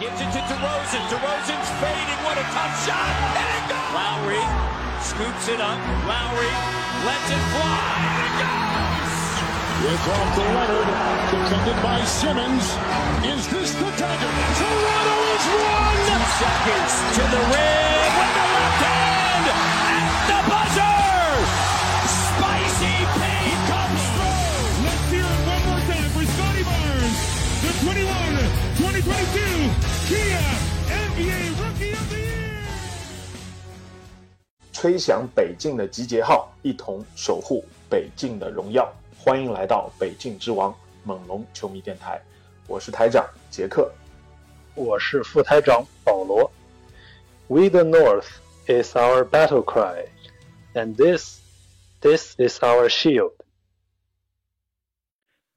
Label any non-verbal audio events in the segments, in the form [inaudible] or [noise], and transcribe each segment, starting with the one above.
Gives it to DeRozan. DeRozan's fading. What a tough shot. And it goes. Lowry scoops it up. Lowry lets it fly. And it goes. With off to Leonard, defended by Simmons. Is this the dagger? Toronto is one! Two seconds to the rim 吹响北境的集结号，一同守护北境的荣耀。欢迎来到北境之王猛龙球迷电台，我是台长杰克。我是副台长保罗。We the North is our battle cry, and this, this is our shield.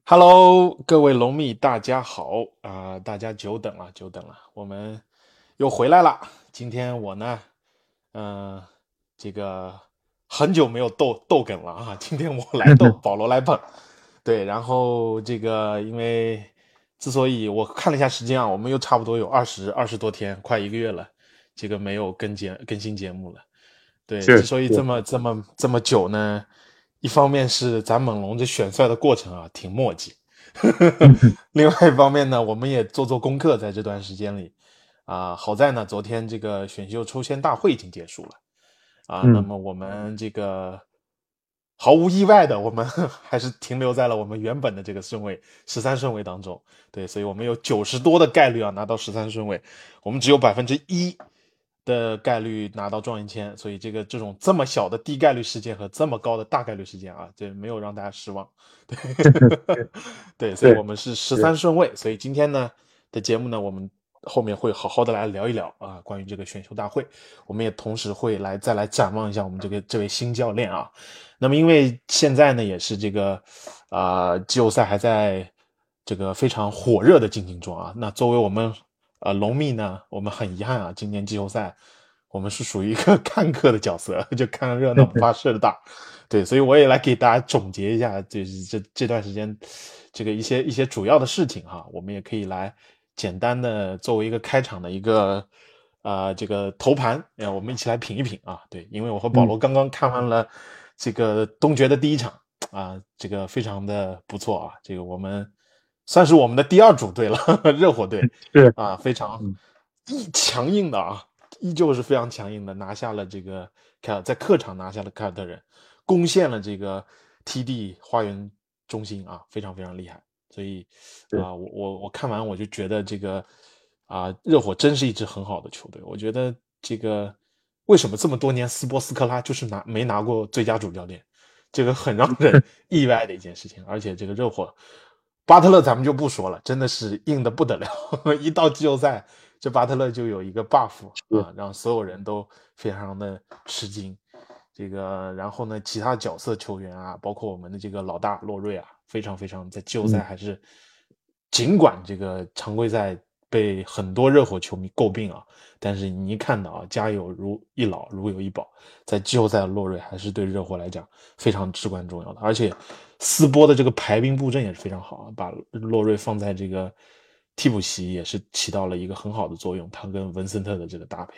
Hello，各位龙迷，大家好啊、大家久等了，久等了，我们又回来了。今天我呢，嗯、这个很久没有逗逗梗了啊，今天我来逗，[laughs] 保罗来捧。对，然后这个因为之所以我看了一下时间啊，我们又差不多有二十二十多天，快一个月了，这个没有更节更新节目了。对，之所以这么这么这么久呢，一方面是咱猛龙这选帅的过程啊挺墨迹，[laughs] 另外一方面呢，我们也做做功课，在这段时间里啊、好在呢，昨天这个选秀抽签大会已经结束了啊，嗯。那么我们这个毫无意外的，我们 [laughs] 还是停留在了我们原本的这个顺位十三顺位当中，对，所以我们有九十多的概率啊拿到十三顺位，我们只有百分之一的概率拿到状元签，所以这个这种这么小的低概率事件和这么高的大概率事件啊，这没有让大家失望。对 [laughs] [laughs] 对，所以我们是十三顺位，所以今天呢的节目呢，我们后面会好好的来聊一聊啊，关于这个选秀大会，我们也同时会来再来展望一下我们这个这位新教练啊。那么因为现在呢也是这个啊、季后赛还在这个非常火热的进行中啊，那作为我们呃龙蜜呢，我们很遗憾啊，今年季后赛我们是属于一个看客的角色，[laughs] 就看热闹不怕事儿大。对，所以我也来给大家总结一下，就是这这段时间这个一些一些主要的事情哈，我们也可以来简单的作为一个开场的一个呃这个头盘，呃，我们一起来品一品啊。对，因为我和保罗刚刚看完了这个东决的第一场啊，这个非常的不错啊，这个我们算是我们的第二主队了，[laughs] 热火队 [laughs] 是啊，非常强硬的啊，依旧是非常强硬的，拿下了这个凯尔在客场拿下了凯尔特人，攻陷了这个 TD 花园中心啊，非常非常厉害。所以对啊，我我我看完我就觉得这个啊，热火真是一支很好的球队。我觉得这个为什么这么多年斯波斯克拉就是拿没拿过最佳主教练，这个很让人 [laughs] 意外的一件事情。而且这个热火巴特勒咱们就不说了，真的是硬的不得了，[laughs] 一到季后赛这巴特勒就有一个 buff 啊，让所有人都非常的吃惊。这个，然后呢，其他角色球员啊，包括我们的这个老大洛瑞啊，非常非常在季后赛还是，尽管这个常规赛被很多热火球迷诟病啊，但是你一看到啊，家有如一老，如有一宝，在季后赛的洛瑞还是对热火来讲非常至关重要的，而且斯波的这个排兵布阵也是非常好啊，把洛瑞放在这个替补席也是起到了一个很好的作用，他跟文森特的这个搭配。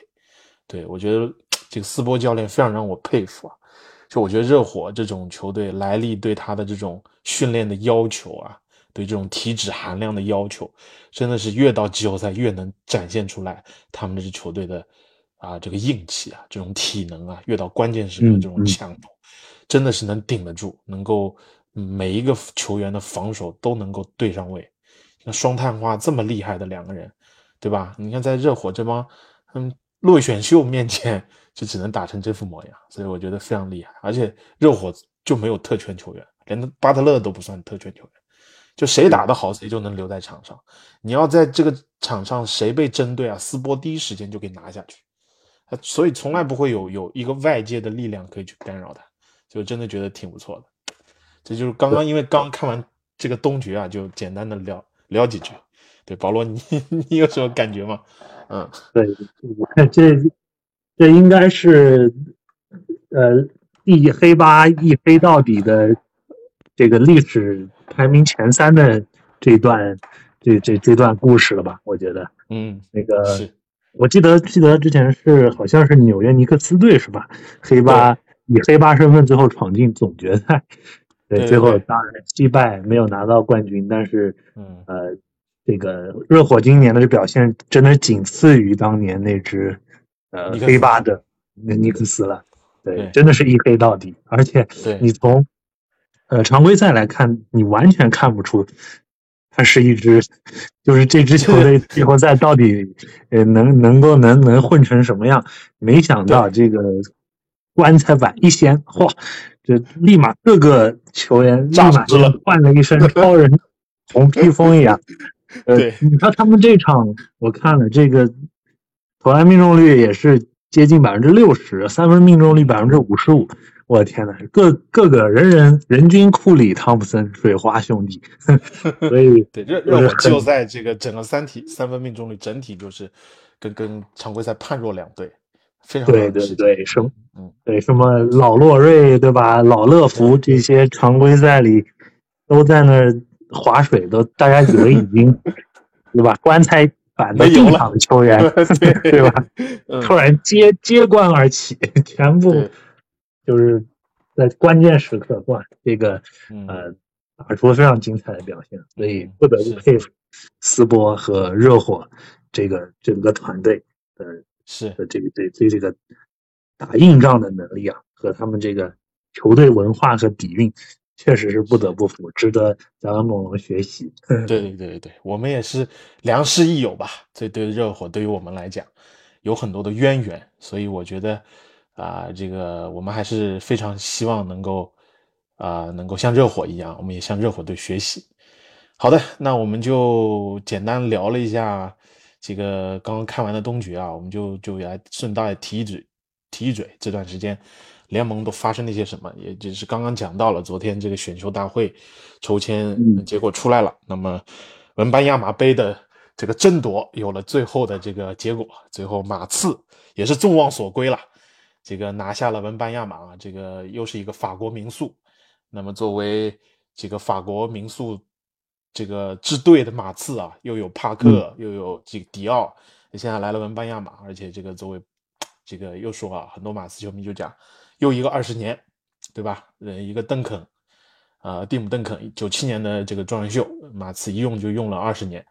对，我觉得这个斯波教练非常让我佩服啊！就我觉得热火这种球队，莱利对他的这种训练的要求啊，对这种体脂含量的要求，真的是越到季后赛越能展现出来他们这支球队的啊这个硬气啊，这种体能啊，越到关键时刻嗯这种强度，真的是能顶得住，能够嗯每一个球员的防守都能够对上位。那双探花这么厉害的两个人，对吧？你看在热火这帮嗯落选秀面前，就只能打成这副模样，[laughs] 所以我觉得非常厉害。而且热火就没有特权球员，连巴特勒都不算特权球员，就谁打得好谁就能留在场上。你要在这个场上谁被针对啊，斯波第一时间就给拿下去，所以从来不会有有一个外界的力量可以去干扰他，就真的觉得挺不错的。这就是刚刚因为刚看完这个东决啊，就简单的聊聊几句。对，保罗，你 [laughs] 你有什么感觉吗？嗯，对，我看这这应该是呃一黑八一黑到底的这个历史排名前三的这段这这这段故事了吧？我觉得嗯，那个，我记得记得之前是好像是纽约尼克斯队是吧？黑八以黑八身份最后闯进总决赛，[laughs] 对，最后当然击败没有拿到冠军，但是嗯，呃，这个热火今年的这表现真的仅次于当年那支呃黑八的那尼克斯了，对，对真的是一黑到底，而且对你从呃常规赛来看，你完全看不出它是一支，就是这支球队季后赛到底呃能能够能能混成什么样？没想到这个棺材板一掀，嚯，这立马各个球员立马就换了一身超人 [laughs] 红披风一样。[laughs] 呃对，你看他们这场，我看了这个投篮命中率也是接近百分之六十，三分命中率百分之五十五。我的天呐，各各个人人人均库里、汤普森、水花兄弟，[laughs] 所以 [laughs] 对热就是热火季后赛这个整个三体三分命中率整体就是跟跟常规赛判若两队，非常对对对，什么嗯，对什么老洛瑞对吧？老乐福这些常规赛里都在那儿划水，都大家以为已经 [laughs] 对吧？棺材板都没油了进场的球员，[laughs] 对对吧？嗯突然接接冠而起，全部就是在关键时刻，哇，这个嗯呃打出了非常精彩的表现，所以嗯不得不佩服斯波和热火这个整个团队的是的这个对对这个打硬仗的能力啊，和他们这个球队文化和底蕴，确实是不得不服，值得咱们猛龙学习。[laughs] 对对对对，我们也是良师益友吧。这对热火对于我们来讲有很多的渊源，所以我觉得啊、这个我们还是非常希望能够啊、能够像热火一样，我们也向热火队学习。好的，那我们就简单聊了一下这个刚刚看完的东决啊，我们就就来顺带提一嘴提一嘴这段时间联盟都发生了一些什么，也就是刚刚讲到了昨天这个选秀大会抽签嗯结果出来了，那么文班亚马杯的这个争夺有了最后的这个结果，最后马刺也是众望所归了，这个拿下了文班亚马啊，这个又是一个法国民宿。那么作为这个法国民宿这个支队的马刺啊，又有帕克，又有这个迪奥，现在来了文班亚马，而且这个作为这个又说啊，很多马刺球迷就讲，又一个二十年，对吧？呃，一个邓肯，呃，蒂姆邓肯九七年的这个状元秀，马刺一用就用了二十年。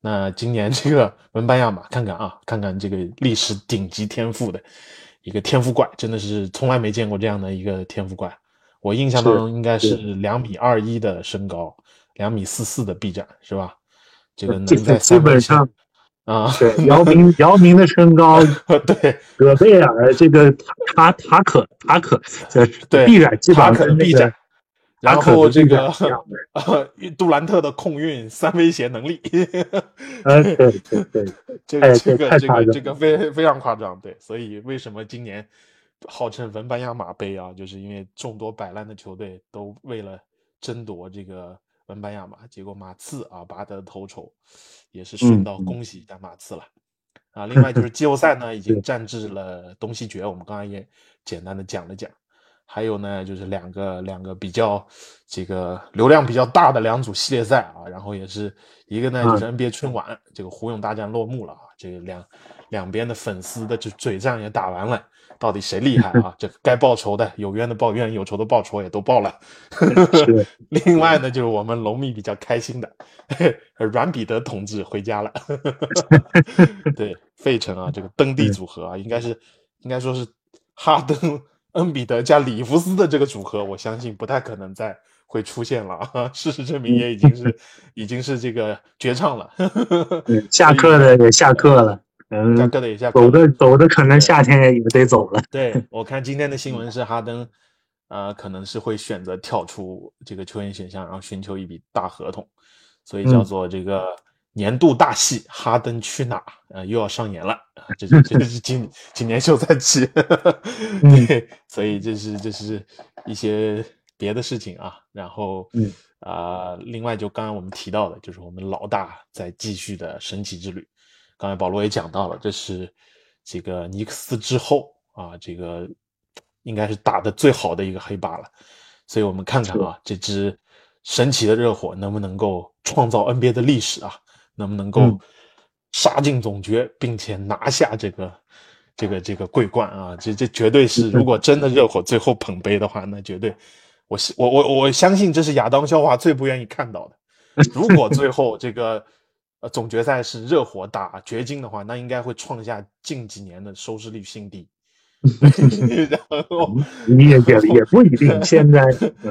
那今年这个文班亚马，看看啊，看看这个历史顶级天赋的一个天赋怪，真的是从来没见过这样的一个天赋怪。我印象当中应该是两米二一的身高，两米四四的臂展，是吧？这个能在基本上啊，对 [laughs] 姚明姚明的身高，[laughs] 对。戈贝尔这个塔塔塔可塔可，这对臂展基本上跟那个臂展，然后这个一样的。[laughs] 呃杜兰特的控运三威胁能力，呃，对对对，这太个这个这个这个非非常夸张，对，所以为什么今年号称文班亚马杯啊，就是因为众多摆烂的球队都为了争夺这个文班亚马，结果马刺啊拔得头筹，也是顺道恭喜一下马刺了。啊，另外就是 [laughs] 季后赛呢，已经对战至了东西决，我们刚才也简单的讲了讲。还有呢，就是两个两个比较这个流量比较大的两组系列赛啊，然后也是一个呢就是 NBA 春晚、这个胡勇大战落幕了啊，这个两两边的粉丝的这嘴仗也打完了，到底谁厉害啊？[laughs] 这该报仇的有冤的报冤，有仇的报仇也都报了。是 [laughs] 另外呢，就是我们龙迷比较开心的，[laughs] 阮彼得同志回家了。对，费城啊，这个登地组合啊，应该是应该说是哈登、恩比德加里弗斯的这个组合，我相信不太可能再会出现了啊。事实证明，也已经是已经是这个绝唱了。嗯下课的也下课了，嗯，下课的也下走的走的可能夏天也得走了。对，[laughs] 我看今天的新闻是哈登，呃，可能是会选择跳出这个球员选项，然后寻求一笔大合同，所以叫嗯。做这个年度大戏《哈登去哪儿》呃又要上演了，啊这是这是今 [laughs] 今年休赛期，[laughs] 嗯。对，所以这是这是一些别的事情啊，然后嗯。啊、另外就刚刚我们提到的，就是我们老大在继续的神奇之旅。刚才保罗也讲到了，这是这个尼克斯之后啊，这个应该是打的最好的一个黑八了。所以我们看看啊，这支神奇的热火能不能够创造 NBA 的历史啊？能不能够嗯杀进总决，并且拿下这个这个这个桂冠啊？这这绝对是，如果真的热火最后捧杯的话，那绝对，我我我我相信这是亚当肖华最不愿意看到的。如果最后这个呃总决赛是热火打掘金的话，那应该会创下近几年的收视率新低。[laughs] 然后也也也不一定。现在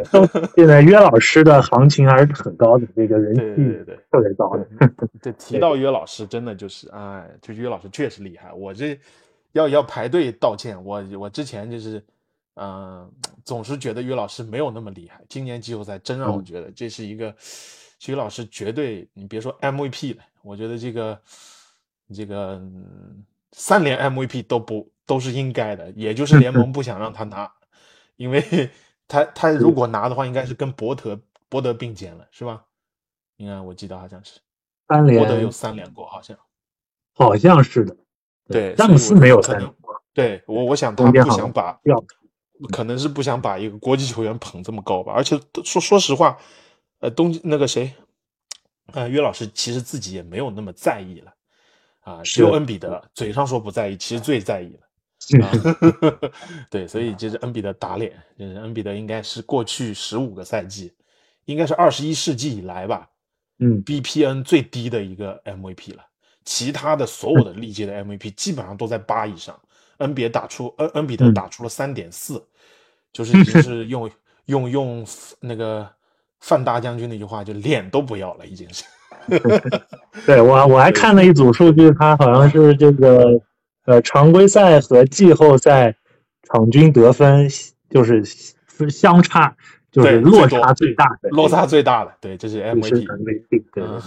[laughs] 现在约老师的行情还是很高的，这个人气对特别高的。对，[laughs] 提到约老师，真的就是，哎，就约老师确实厉害。我这要要排队道歉，我我之前就是，嗯、总是觉得约老师没有那么厉害。今年季后赛真让我嗯觉得这是一个，约老师绝对，你别说 MVP 了，我觉得这个这个、嗯三连 MVP 都不都是应该的，也就是联盟 [laughs] 不想让他拿，因为 [laughs] 他他如果拿的话，应该是跟伯特伯德并肩了，是吧？应该我记得好像是。三连伯德有三连过，好像。好像是的，对，詹姆斯没有三连过，对我，我想他不想把，要可能是不想把一个国际球员捧这么高吧。而且说说实话，呃，东那个谁，呃，约老师其实自己也没有那么在意了啊，只有恩比德嘴上说不在意，其实最在意了。啊，[laughs] 对，所以这是恩比德打脸，就是恩比德应该是过去十五个赛季，应该是二十一世纪以来吧，嗯 BPN 最低的一个 MVP 了，其他的所有的历届的 MVP 基本上都在八以上。恩比德打出恩恩比德嗯打出了三点四，就是 [laughs] 已经是用用用那个范大将军那句话，就脸都不要了，已经是。[laughs] 对我我还看了一组数据，他好像是这个呃常规赛和季后赛场均得分就是相差就对是落差最大的落差最大的，对，这是 MVP。对对嗯，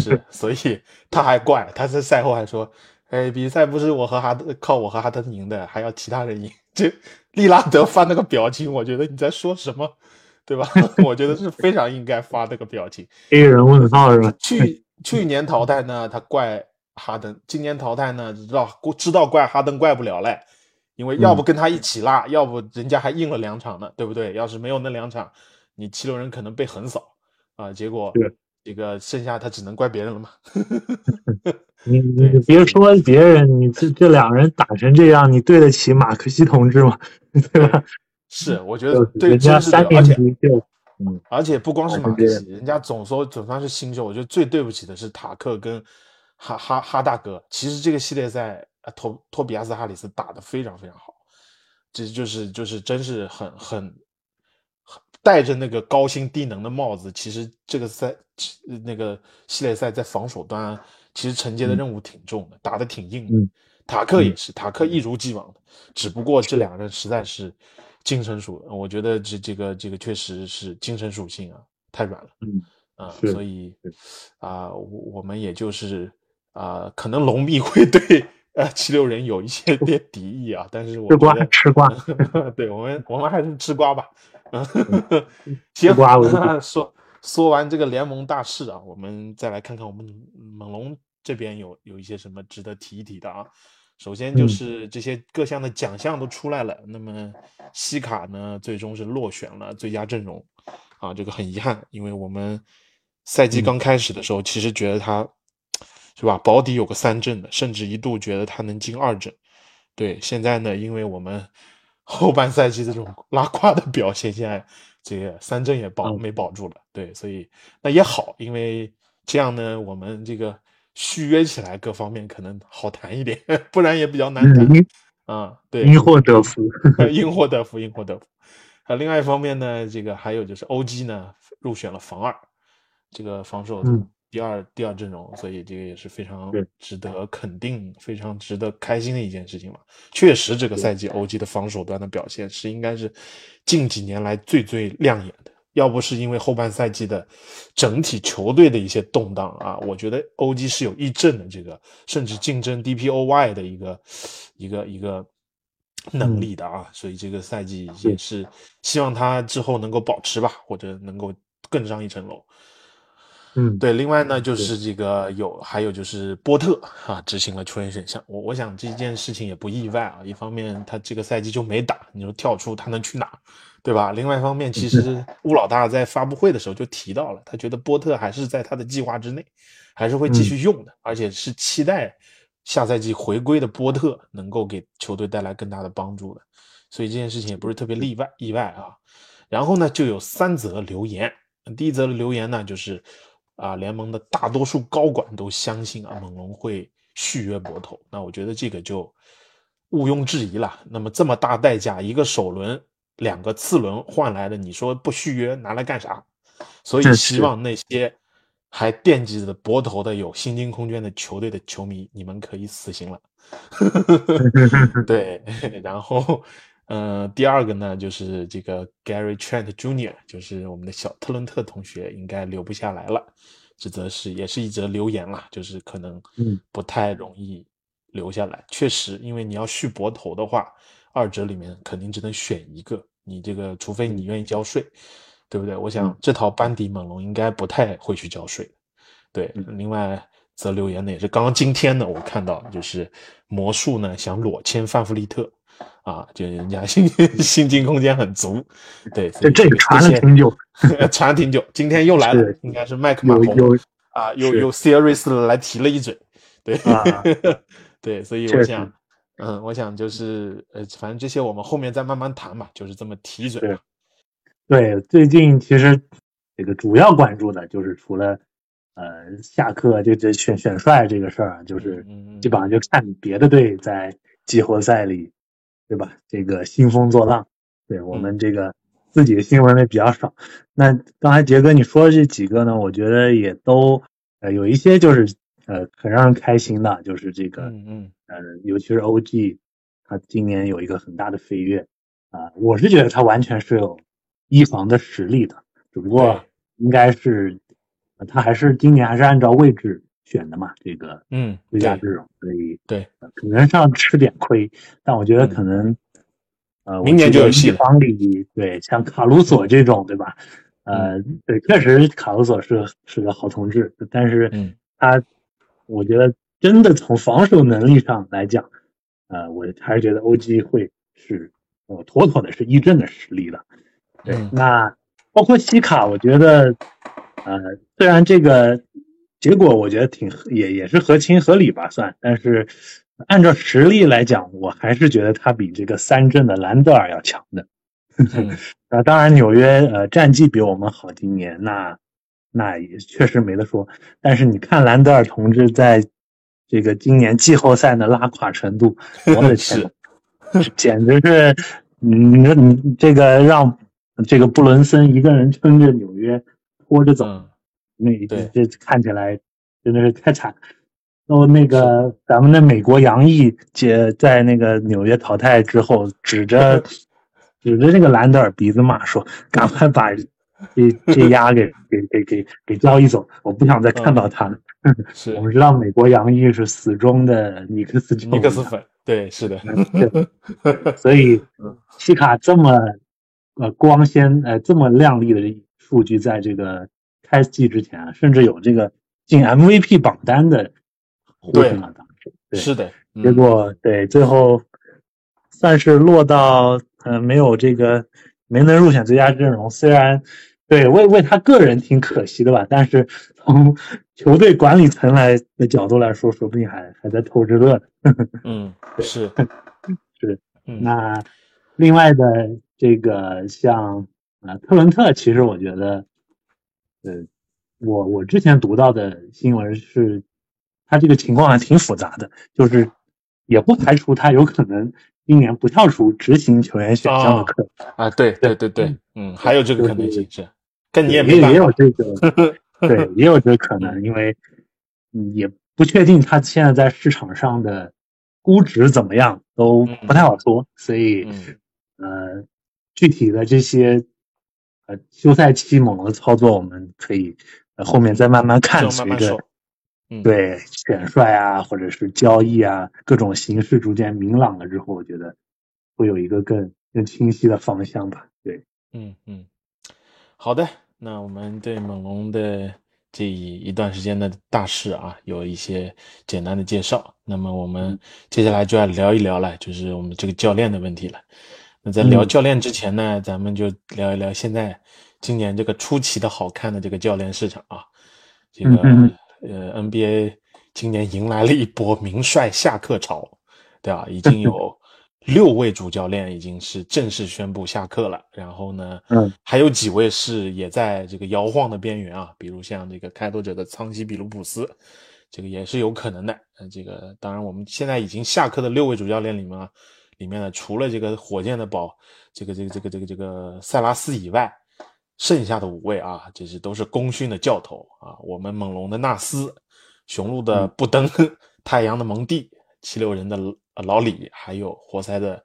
是，所以他还怪，他在赛后还说：“哎，比赛不是我和哈登靠我和哈登赢的，还要其他人赢。[laughs] ”这利拉德发那个表情，我觉得你在说什么，对吧？[laughs] 我觉得是非常应该发这个表情。黑人问号是吧？去去年淘汰呢，他怪哈登；今年淘汰呢，知道知道怪哈登怪不了嘞，因为要不跟他一起拉，要不人家还硬了两场呢，对不对？要是没有那两场，你七六人可能被横扫啊、结果这个剩下他只能怪别人了嘛。[laughs] 你 [laughs] 你别说别人，你这这两人打成这样，你对得起马克西同志吗？对吧？是，我觉得对，人家真是的，而且而且不光是马打成这样克西，人家总说总算是新秀，我觉得最对不起的是塔克跟哈哈哈大哥。其实这个系列赛，呃托托比亚斯哈里斯打得非常非常好，这就是就是真是很很很戴着那个高薪低能的帽子。其实这个赛那个系列赛在防守端，其实承接的任务挺重的，打得挺硬的。嗯塔克也是，塔克一如既往的，只不过这两个人实在是精神属，我觉得这这个这个确实是精神属性啊，太软了。嗯啊、是所以啊、我我们也就是啊、可能龙蜜会对呃七六人有一些 [laughs] 点敌意啊，但是我吃瓜吃瓜，[laughs] 对我们我们还是吃瓜吧。[laughs] 吃瓜说说完这个联盟大事啊，我们再来看看我们猛龙这边有有一些什么值得提一提的啊。首先就嗯是这些各项的奖项都出来了，那么西卡呢最终是落选了最佳阵容啊，这个很遗憾，因为我们赛季嗯刚开始的时候，其实觉得他是吧保底有个三阵的，甚至一度觉得他能进二阵。对，现在呢，因为我们 [laughs] 后半赛季这种 [laughs] 拉胯的表现，现在这个三阵也保嗯没保住了。对，所以那也好，因为这样呢，我们这个续约起来各方面可能好谈一点，[laughs] 不然也比较难谈嗯啊。对，[laughs] 因祸得福。因祸得福，因祸得福。啊，另外一方面呢，这个还有就是 OG 呢入选了防二，这个防守嗯第二、第二阵容，所以这个也是非常值得肯定、非常值得开心的一件事情嘛。确实，这个赛季 OG 的防守端的表现是应该是近几年来最最亮眼的。要不是因为后半赛季的整体球队的一些动荡啊，我觉得 OG 是有一阵的这个甚至竞争 DPOY 的一个一个一个能力的啊，所以这个赛季也是希望他之后能够保持吧，或者能够更上一层楼。嗯，对，另外呢，就是这个有，还有就是波特啊，执行了球员选项。我我想这件事情也不意外啊。一方面他这个赛季就没打，你说跳出他能去哪，对吧？另外一方面，其实乌老大在发布会的时候就提到了，他觉得波特还是在他的计划之内，还是会继续用的，而且是期待下赛季回归的波特能够给球队带来更大的帮助的。所以这件事情也不是特别例外意外啊。然后呢，就有三则留言。第一则留言呢，就是啊，联盟的大多数高管都相信啊，猛龙会续约博头。那我觉得这个就毋庸置疑了。那么这么大代价，一个首轮、两个次轮换来的，你说不续约拿来干啥？所以希望那些还惦记着博头的有薪金空间的球队的球迷，你们可以死心了。[laughs] [laughs] 对，[laughs] 然后。呃，第二个呢，就是这个 Gary Trent Jr.，就是我们的小特伦特同学，应该留不下来了。这则是也是一则留言了，就是可能不太容易留下来。确实，因为你要续博头的话，二者里面肯定只能选一个。你这个，除非你愿意交税，对不对？我想这套班底猛龙应该不太会去交税。对，另外则留言呢也是刚刚今天呢，我看到就是魔术呢想裸签范弗利特。啊，就人家薪薪金空间很足，对，这这个传了挺久，[laughs] 传了挺久，今天又来了，应该是麦克马洪啊，又又 serious 来提了一嘴，对，[laughs] 对，所以我想，嗯，我想就是呃，反正这些我们后面再慢慢谈嘛，就是这么提嘴。对，最近其实这个主要关注的就是除了呃下课就这选选帅这个事儿啊，就是基本上就看别的队在季后赛里。对吧？这个兴风作浪，对我们这个自己的新闻也比较少。那刚才杰哥你说的这几个呢，我觉得也都呃有一些就是呃很让人开心的，就是这个嗯嗯呃，尤其是 OG，他今年有一个很大的飞跃啊，我是觉得他完全是有一防的实力的，只不过应该是他还是今年还是按照位置。选的嘛，这个嗯最佳阵容，所以对可能上吃点亏，但我觉得可能呃明年就有戏方。里对像卡鲁索这种对吧？呃，对，确实卡鲁索是是个好同志，但是他我觉得真的从防守能力上来讲，呃，我还是觉得 OG 会是呃妥妥的是一阵的实力了。对，那包括西卡，我觉得呃虽然这个。结果我觉得挺也也是合情合理吧，算。但是按照实力来讲，我还是觉得他比这个三镇的兰德尔要强的。啊，[laughs] 当然纽约呃战绩比我们好，今年那那也确实没得说。但是你看兰德尔同志在这个今年季后赛的拉垮程度，[laughs] 我的天，简直是你你这个让这个布伦森一个人撑着纽约拖着走。那这这看起来真的是太惨。然后那个咱们的美国洋溢姐在那个纽约淘汰之后，指着 [laughs] 指着那个兰德尔鼻子骂说：“赶快把这这鸭给给给给给交易走，我不想再看到他了。[laughs] ”是我们知道美国洋溢是死忠的尼克斯尼克斯粉，对，是的。[laughs] 所以西卡这么呃光鲜呃这么亮丽的数据，在这个。开季之前啊，甚至有这个进 MVP 榜单的呼声啊，当时对是的，结果对最后算是落到呃没有这个没能入选最佳阵容。虽然对为为他个人挺可惜的吧，但是从球队管理层来的角度来说，说不定还还在偷着乐。嗯，[laughs] 是 [laughs] 是。那另外的这个像啊特伦特，其实我觉得。呃，我我之前读到的新闻是，他这个情况还挺复杂的，就是也不排除他有可能今年不跳出执行球员选项的课啊，对对对对，嗯，还有这个可能性是，跟你也也也有这个，[laughs] 对，也有这个可能，因为也不确定他现在在市场上的估值怎么样，都不太好说，所以呃，具体的这些。呃，休赛期猛龙的操作，我们可以呃后面再慢慢看，随着对选帅啊，或者是交易啊，各种形式逐渐明朗了之后，我觉得会有一个更更清晰的方向吧。对，嗯嗯，好的，那我们对猛龙的这一段时间的大事啊，有一些简单的介绍。那么我们接下来就要聊一聊了，就是我们这个教练的问题了。那在聊教练之前呢，咱们就聊一聊现在今年这个出奇的好看的这个教练市场啊。这个呃，NBA 今年迎来了一波名帅下课潮，对吧？已经有。[laughs] 六位主教练已经是正式宣布下课了，然后呢，嗯，还有几位是也在这个摇晃的边缘啊，比如像这个开拓者的桑西比卢普斯，这个也是有可能的。呃，这个当然我们现在已经下课的六位主教练里面啊，里面呢，除了这个火箭的宝，这个这个这个这个这个塞拉斯以外，剩下的五位啊，这是都是功勋的教头啊。我们猛龙的纳斯，雄鹿的布登，太阳的蒙蒂，七六人的。老李还有活塞的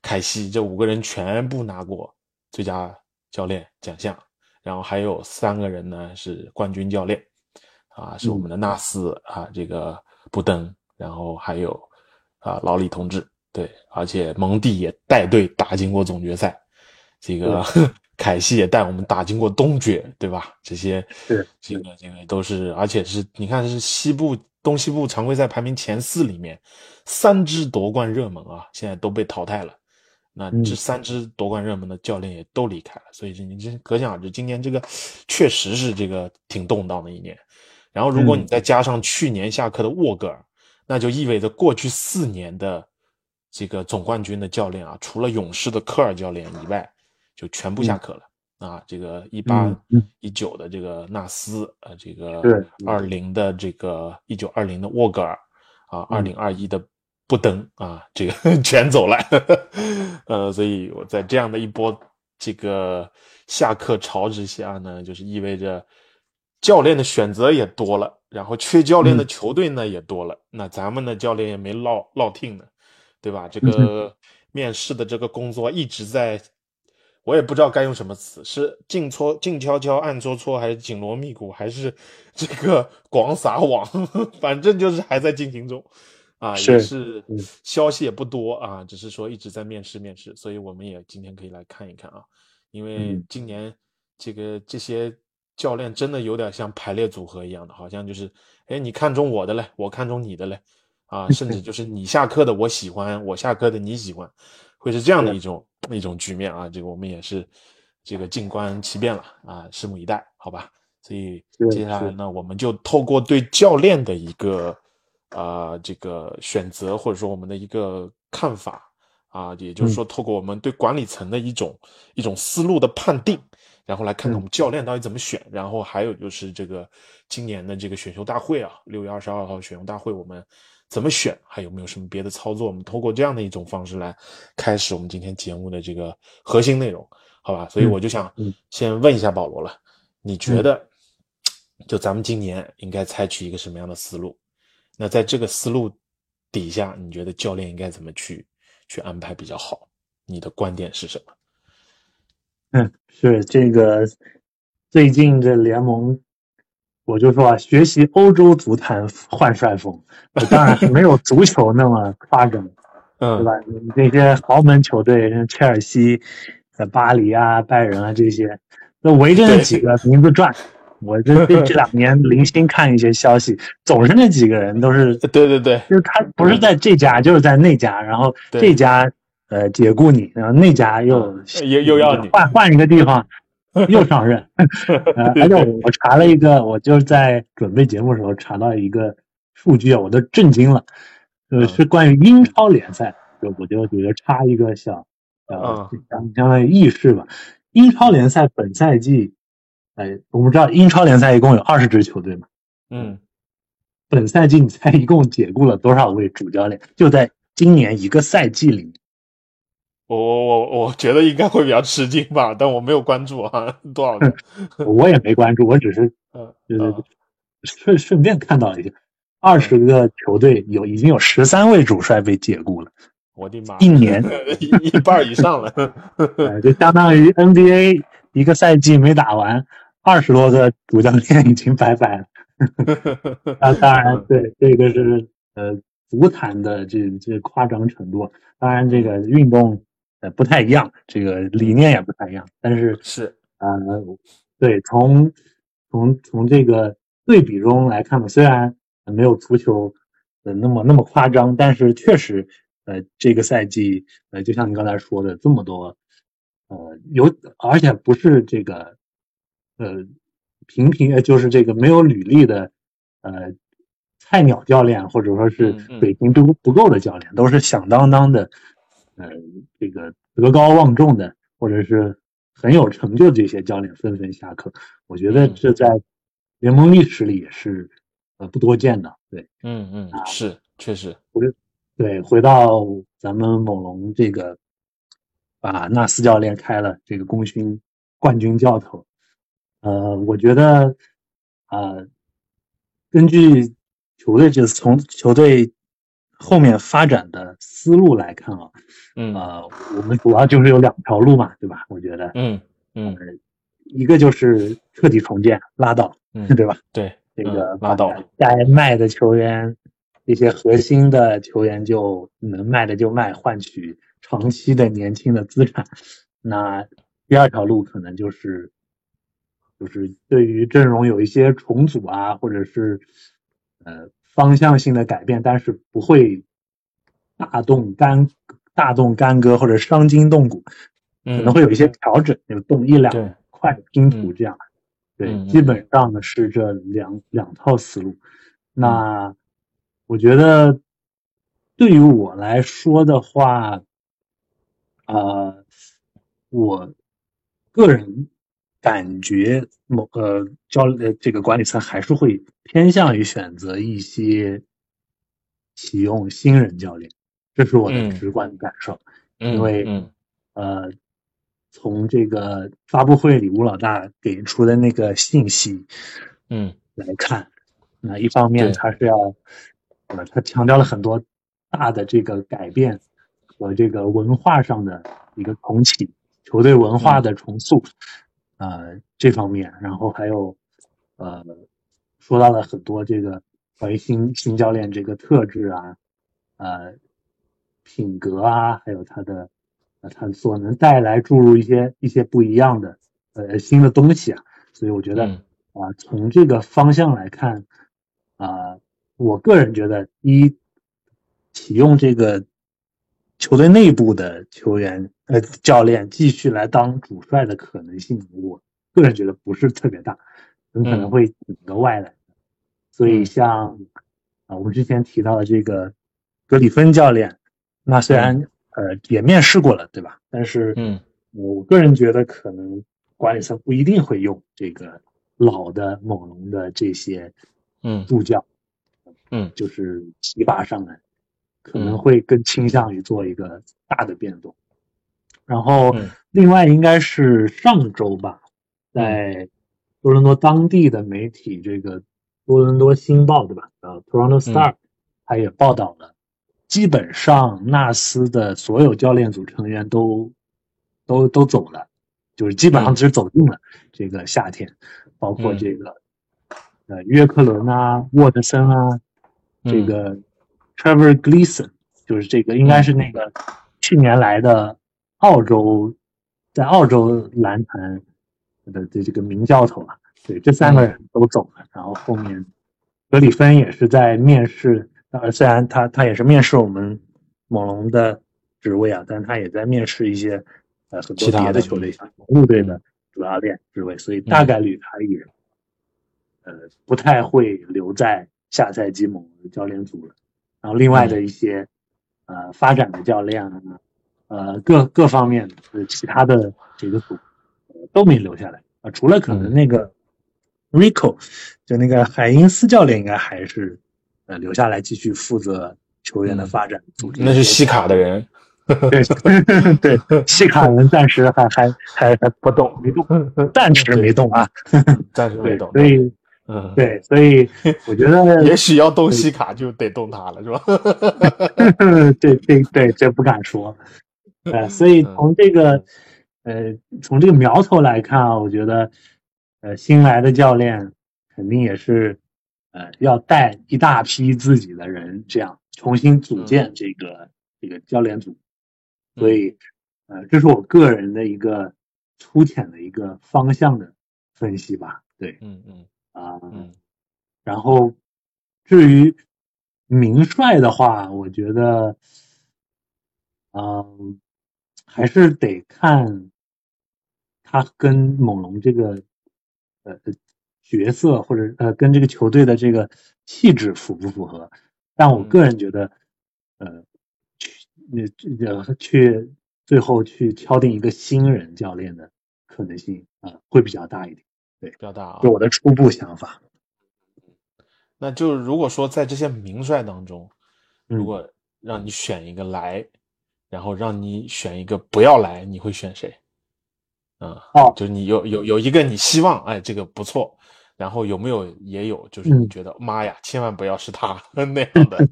凯西，这五个人全部拿过最佳教练奖项，然后还有三个人呢是冠军教练，啊，是我们的纳斯啊，这个布登，然后还有啊老李同志，对，而且蒙蒂也带队打进过总决赛，这个 [laughs] 凯西也带我们打进过东决，对吧？这些，是这个这个都是，而且是你看是西部。东西部常规赛排名前四里面，三支夺冠热门啊，现在都被淘汰了。那这三支夺冠热门的教练也都离开了，所以这你这可想而知，今年这个确实是这个挺动荡的一年。然后，如果你再加上去年下课的沃格尔，那就意味着过去四年的这个总冠军的教练啊，除了勇士的科尔教练以外，就全部下课了。啊，这个一八一九的这个纳斯，呃，这个二零的这个一九二零的沃格尔，啊，二零二一的布登，啊，这个 [laughs] 全走了，[laughs] 呃，所以我在这样的一波这个下课潮之下呢，就是意味着教练的选择也多了，然后缺教练的球队呢也多了，那咱们的教练也没落落听呢，对吧？这个面试的这个工作一直在。我也不知道该用什么词，是静搓静悄悄暗搓搓，还是紧锣密鼓，还是 [laughs] 这个广撒网？[laughs] 反正就是还在进行中，啊，也是消息也不多啊，只是说一直在面试面试，所以我们也今天可以来看一看啊，因为今年这个这些教练真的有点像排列组合一样的，好像就是，哎，你看中我的嘞，我看中你的嘞，啊，甚至就是你下课的我喜欢，我下课的你喜欢。会是这样的一种一种局面啊，这个我们也是这个静观其变了啊，拭目以待，好吧？所以接下来呢，我们就透过对教练的一个啊这个选择，或者说我们的一个看法啊，也就是说透过我们对管理层的一种一种思路的判定，然后来看看我们教练到底怎么选，然后还有就是这个今年的这个选秀大会啊，六月二十二号选秀大会我们。怎么选？还有没有什么别的操作？我们通过这样的一种方式来开始我们今天节目的这个核心内容，好吧？所以我就想先问一下保罗了，你觉得就咱们今年应该采取一个什么样的思路？那在这个思路底下，你觉得教练应该怎么去去安排比较好？你的观点是什么？嗯，是这个最近这联盟。我就说啊，学习欧洲足坛换帅风，当然是没有足球那么夸张，[laughs] 嗯，对吧？那些豪门球队，像切尔西、呃巴黎啊、拜仁啊这些，那围着那几个名字转。我这这 [laughs] 这两年零星看一些消息，总是那几个人都是，对对对，就是他不是在这家，就是在那家，然后这家呃解雇你，然后那家又又又要你换换一个地方。[laughs] 又上任，而且我查了一个，我就在准备节目的时候查到一个数据啊，我都震惊了，呃，是关于英超联赛，就我就觉得插一个小，呃，相相当于轶事吧。英超联赛本赛季，哎，我们知道英超联赛一共有二十支球队嘛，嗯，本赛季你猜一共解雇了多少位主教练？就在今年一个赛季里面。我我我觉得应该会比较吃惊吧，但我没有关注啊，多少个？我也没关注，我只是 [laughs] 嗯，就是顺顺便看到一下，二十个球队有已经有十三位主帅被解雇了，我的妈，一年一一半以上了，[laughs] 就相当于 NBA 一个赛季没打完，二十多个主教练已经拜拜了。[laughs] 啊，当然，对这个是呃足坛的这这夸张程度，当然这个运动。呃，不太一样，这个理念也不太一样，但是是。呃，对，从从从这个对比中来看呢，虽然没有足球呃那么那么夸张，但是确实呃这个赛季呃就像你刚才说的这么多呃有而且不是这个呃平平呃就是这个没有履历的呃菜鸟教练或者说是水平不不够的教练，都是响当当的呃这个德高望重的或者是很有成就的这些教练纷纷下课。我觉得嗯这在联盟历史里也是呃不多见的。对嗯嗯，是确实，对，回到咱们猛龙这个，把纳斯教练开了这个功勋冠军教头，呃，我觉得呃，根据球队就是从球队后面发展的思路来看啊，嗯呃，我们主要就是有两条路嘛，对吧？我觉得，嗯嗯一个就是彻底重建，拉倒，嗯，[laughs] 对吧？对，这个嗯拉倒该卖的球员，一些核心的球员就能卖的就卖，换取长期的年轻的资产。那第二条路可能就是，就是对于阵容有一些重组啊，或者是呃方向性的改变，但是不会大动干大动干戈或者伤筋动骨，可嗯能会有一些调整，有动一两对块拼图嗯这样。对，基本上呢是这两两套思路。那我觉得对于我来说的话，呃，我个人感觉某呃教呃这个管理层还是会偏向于选择一些启用新人教练，这是我的嗯。直观感受。嗯因为嗯。呃，从这个发布会里吴老大给出的那个信息嗯来看，那一方面他是要，呃，他强调了很多大的这个改变和这个文化上的一个重启，球队文化的重塑，呃，这方面，然后还有呃，说到了很多这个关于新新教练这个特质啊，呃，品格啊，还有他的呃他所能带来注入一些一些不一样的呃新的东西啊，所以我觉得。嗯啊，从这个方向来看，啊，我个人觉得，一启用这个球队内部的球员呃教练继续来当主帅的可能性，我个人觉得不是特别大，很可能嗯会请个外来的。所以嗯像啊，我们之前提到的这个格里芬教练，那虽然呃也面试过了，对吧？但是嗯我个人觉得可能管理层不一定会用这个老的猛龙的这些嗯助教，嗯就是提拔上来，可能嗯会更倾向于做一个大的变动。然后嗯。另外应该是上周吧，在多伦多当地的媒体这个多伦多星报对吧？呃，Toronto Star，它也报道了，基本上纳斯的所有教练组成员都都都走了，就是基本上只走进了这个夏天，包括嗯。这个呃约克伦啊、沃德森啊，这嗯。个 Trevor Gleason，就是这个应该是那个去年来的澳洲，在澳洲篮坛的这这个名教头啊，对，这三个人都走了，然后后面格里芬也是在面试，呃，虽然他他也是面试我们猛龙的职位啊，但他也在面试一些呃很多其他的别的球队，像陆队的主教练职位，所以大概率他也呃不太会留在下赛季猛龙的教练组了。然后另外的一些、呃发展的教练啊，呃各各方面的其他的这个组、呃都没留下来啊、除了可能嗯那个 Rico，、就那个海因斯教练应该还是呃留下来继续负责球员的嗯发展，组织那是西卡的人，对 [laughs] 对，西卡人暂时还还还还不动，没动，[laughs] 暂时没动啊。暂时没动。所以嗯，对，所以我觉得 [laughs] 也许要动西卡就得动他了，是吧？对对对这不敢说，[laughs] 呃，所以从这个呃从这个苗头来看啊，我觉得呃新来的教练肯定也是呃要带一大批自己的人，这样重新组建这个、这个教练组，所以呃这是我个人的一个粗浅的一个方向的分析吧，对嗯嗯。啊、嗯。然后至于名帅的话，我觉得，嗯，还是得看他跟猛龙这个呃角色或者呃跟这个球队的这个气质符不符合。但我个人觉得，呃，去那这去最后去敲定一个新人教练的可能性啊、会比较大一点。对比较大啊就。我的初步想法。那就如果说在这些名帅当中，嗯如果让你选一个来，然后让你选一个不要来，你会选谁？啊、哦就是你有有有一个你希望，哎，这个不错，然后有没有也有，就是你嗯觉得、妈呀，千万不要是他 [laughs] 那样的。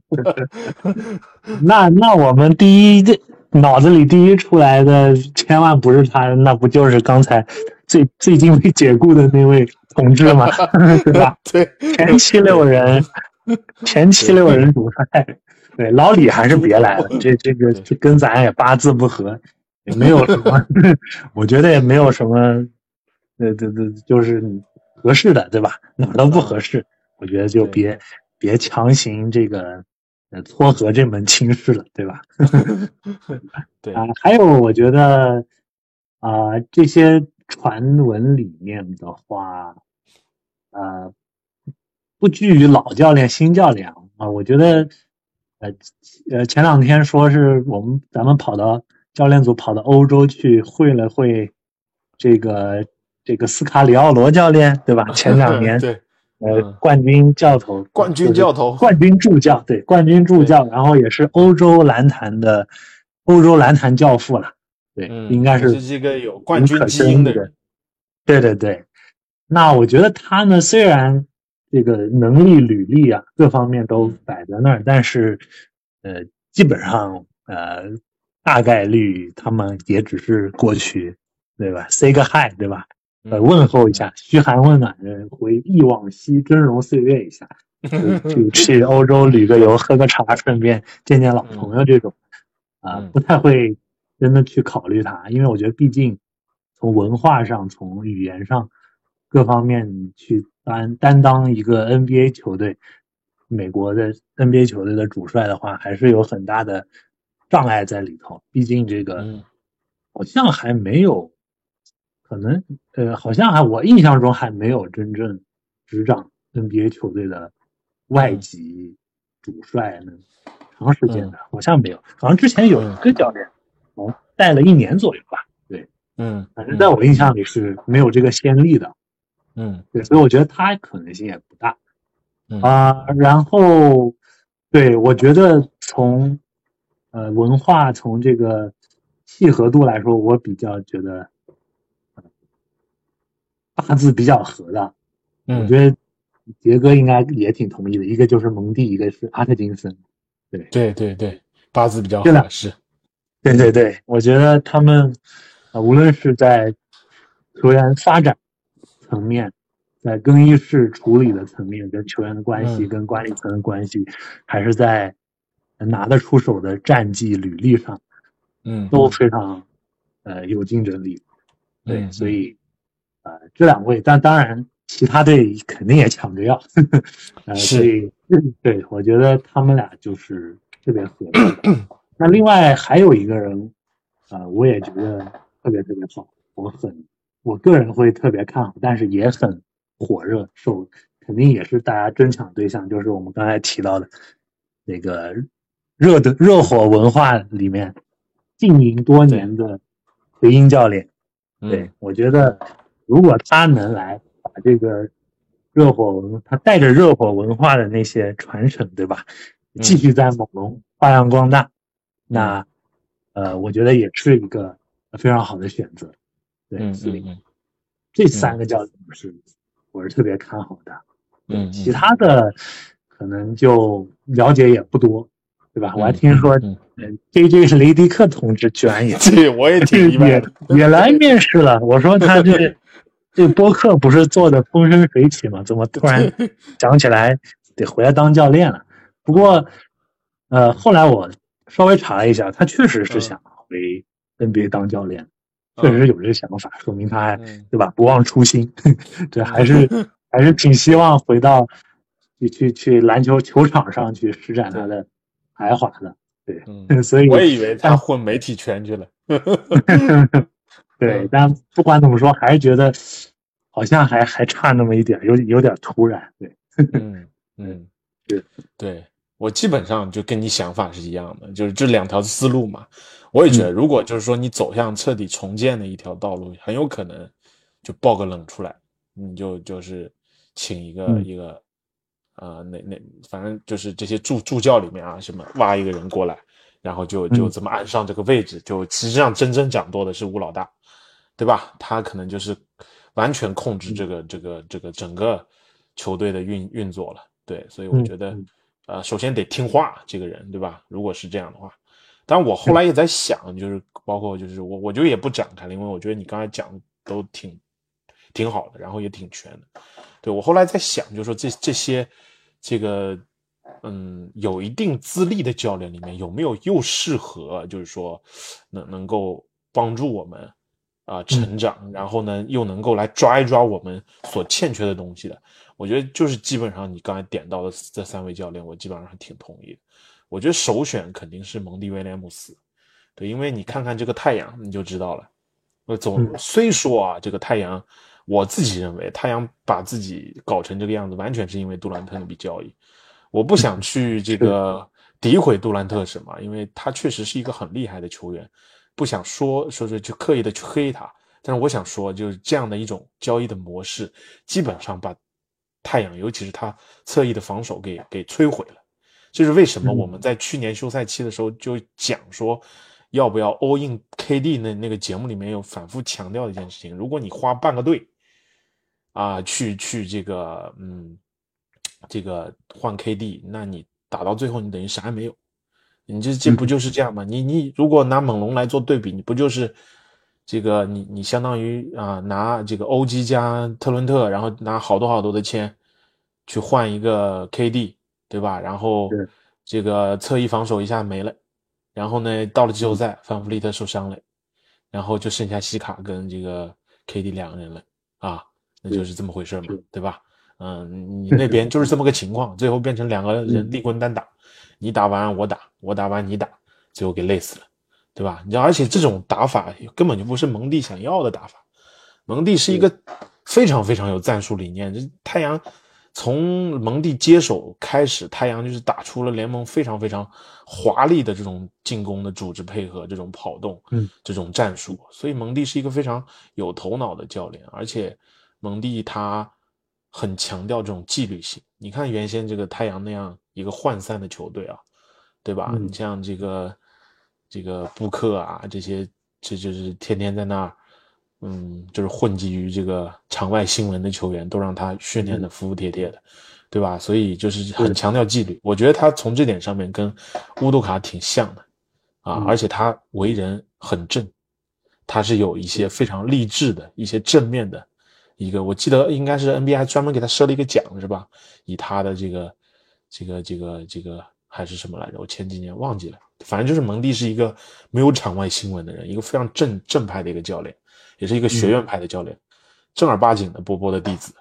[laughs] 那那我们第一这脑子里第一出来的，千万不是他，那不就是刚才最最近被解雇的那位同志吗？[laughs] 对吧？对，前七六人，前七六人主帅，对老李还是别来了，[laughs] 这这个这跟咱也八字不合，也没有什么，[laughs] 我觉得也没有什么，呃，对对，就是合适的，对吧？哪都不合适，我觉得就别别强行这个呃撮合这门亲事了，对吧？[laughs] 对啊，还有我觉得啊、这些传闻里面的话，呃，不拘于老教练、新教练啊，我觉得呃呃前两天说是我们咱们跑到教练组跑到欧洲去会了会这个这个斯卡里奥罗教练，对吧？前两年 [laughs] 对呃嗯冠军教头，冠军就是教头冠军助教，对冠军助教，然后也是欧洲篮坛的欧洲篮坛教父了，对，嗯，应该是是这个有冠军基因的人。对对对，那我觉得他呢，虽然这个能力、履历啊各方面都摆在那儿，但是呃，基本上呃，大概率他们也只是过去，对吧？say 个 hi，对吧？呃，嗯问候一下，嘘寒问暖的，回忆往昔，峥嵘岁月一下，[laughs] 去去欧洲旅个游，喝个茶，顺便见见老朋友这种，啊、嗯不太会真的去考虑他，因为我觉得毕竟从文化上、从语言上各方面去担担当一个 NBA 球队，美国的 NBA 球队的主帅的话，还是有很大的障碍在里头。毕竟这个嗯。好像还没有，可能呃，好像还我印象中还没有真正执掌 NBA 球队的外嗯。籍主帅呢，长时间的，好像没有，好像之前有一个教练，哦，带了一年左右吧，对，嗯，反正在我印象里是没有这个先例的，嗯对，所以我觉得他可能性也不大嗯啊、然后，对我觉得从呃文化从这个契合度来说，我比较觉得呃八字比较合的，我嗯，觉得杰哥应该也挺同意的。一个就是蒙蒂，一个是阿特金森。对对对对，八字比较对了合适。对对对，我觉得他们呃，无论是在球员发展层面，在更衣室处理的层面，跟球员的关系、嗯跟管理层的关系，还是在拿得出手的战绩履历上，嗯，都非常呃有竞争力。对，嗯所以呃这两位，但当然其他队肯定也抢着要，呵 [laughs] 呵呃，所以对我觉得他们俩就是特别合适。[clears throat] 那另外还有一个人，呃，我也觉得特别特别好，我很我个人会特别看好，但是也很火热，受肯定也是大家争抢对象，就是我们刚才提到的那个热的热火文化里面经营多年的回音教练。对嗯，我觉得如果他能来把这个热火文，他带着热火文化的那些传承，对吧？嗯继续在猛龙发扬光大，那呃，我觉得也是一个非常好的选择。对，嗯所以嗯这三个教练是我是特别看好的。嗯，其他的可能就了解也不多，对吧？我还嗯听说，嗯呃，J J 雷迪克同志居然也 [laughs] 对我也挺意外 [laughs] 也的。也来面试了。我说他这 [laughs] 这播客不是做的风生水起吗？怎么突然讲起来得回来当教练了？不过，呃，后来我稍微查了一下，他确实是想回 NBA 当教练，确实有这个想法，说明他还嗯对吧？不忘初心，[laughs] 对，还是 [laughs] 还是挺希望回到去去去篮球球场上去施展他的才华的。对，嗯，[laughs] 所以我也以为他混媒体圈去了。对，但不管怎么说，还是觉得好像还还差那么一点，有有点突然。对，嗯嗯，对对，我基本上就跟你想法是一样的，就是这两条思路嘛。我也觉得，如果就是说你走向彻底重建的一条道路，很有可能就爆个冷出来，你就就是请一个一个呃，那那反正就是这些助助教里面啊，什么挖一个人过来，然后就就这么安上这个位置，就实际上真正掌舵的是吴老大，对吧？他可能就是完全控制这个这个这个整个球队的运运作了。对，所以我觉得，呃，首先得听话，这个人，对吧？如果是这样的话。但我后来也在想，就是包括就是我，我就也不展开了，因为我觉得你刚才讲都挺挺好的，然后也挺全的。对我后来在想，就是说这这些这个嗯有一定资历的教练里面，有没有又适合就是说能能够帮助我们啊成长，然后呢又能够来抓一抓我们所欠缺的东西的？我觉得就是基本上你刚才点到的这三位教练，我基本上是挺同意的。我觉得首选肯定是蒙蒂威廉姆斯，对，因为你看看这个太阳，你就知道了。呃，总虽说啊，这个太阳，我自己认为太阳把自己搞成这个样子，完全是因为杜兰特那笔交易。我不想去这个诋毁杜兰特什么，因为他确实是一个很厉害的球员，不想说说是去刻意的去黑他。但是我想说，就是这样的一种交易的模式，基本上把太阳，尤其是他侧翼的防守给给摧毁了。这是为什么我们在去年休赛期的时候就讲说，要不要 all in KD 那那个节目里面有反复强调的一件事情。如果你花半个队啊去去这个嗯这个换 KD，那你打到最后你等于啥也没有。你这这不就是这样吗？你你如果拿猛龙来做对比，你不就是这个你你相当于啊拿这个欧基加特伦特，然后拿好多好多的签去换一个 KD。对吧？然后这个侧翼防守一下没了，然后呢，到了季后赛，范弗利特受伤了，然后就剩下西卡跟这个 KD 两个人了啊，那就是这么回事嘛，对吧？嗯，你那边就是这么个情况，最后变成两个人立棍单打，你打完我打，我打完你打，最后给累死了，对吧？你而且这种打法根本就不是蒙蒂想要的打法，蒙蒂是一个非常非常有战术理念，这太阳。从蒙蒂接手开始，太阳就是打出了联盟非常非常华丽的这种进攻的组织配合，这种跑动，嗯，这种战术。所以蒙蒂是一个非常有头脑的教练，而且蒙蒂他很强调这种纪律性。你看原先这个太阳那样一个涣散的球队啊，对吧？你像这个这个布克啊，这些这就是天天在那儿。嗯，就是混迹于这个场外新闻的球员，都让他训练的服服帖帖的，对吧？所以就是很强调纪律。我觉得他从这点上面跟乌杜卡挺像的，啊，而且他为人很正，他是有一些非常励志的一些正面的一个。我记得应该是 NBA 还专门给他设了一个奖，是吧？以他的这个这个这个这个还是什么来着？我前几年忘记了。反正就是蒙蒂是一个没有场外新闻的人，一个非常正正派的一个教练。也是一个学院派的教练，正儿八经的波波的弟子，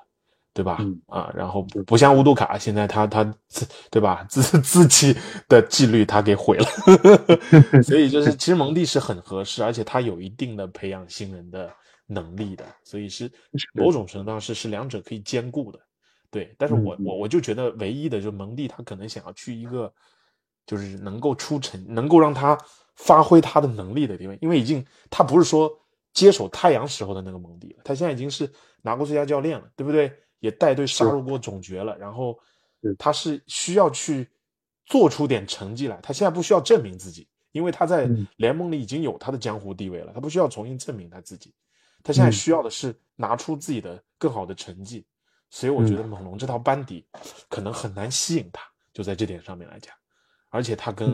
对吧？啊，然后不像乌杜卡，现在他他自对吧自自己的纪律他给毁了，[laughs] 所以就是其实蒙蒂是很合适，而且他有一定的培养新人的能力的，所以是某种程度上是是两者可以兼顾的，对。但是我我我就觉得唯一的就蒙蒂他可能想要去一个就是能够出成能够让他发挥他的能力的地方，因为已经他不是说。接手太阳时候的那个蒙蒂了，他现在已经是拿过最佳教练了，对不对？也带队杀入过总决了，然后他是需要去做出点成绩来。他现在不需要证明自己，因为他在联盟里已经有他的江湖地位了，他不需要重新证明他自己。他现在需要的是拿出自己的更好的成绩。所以我觉得猛龙这套班底可能很难吸引他，就在这点上面来讲，而且他跟。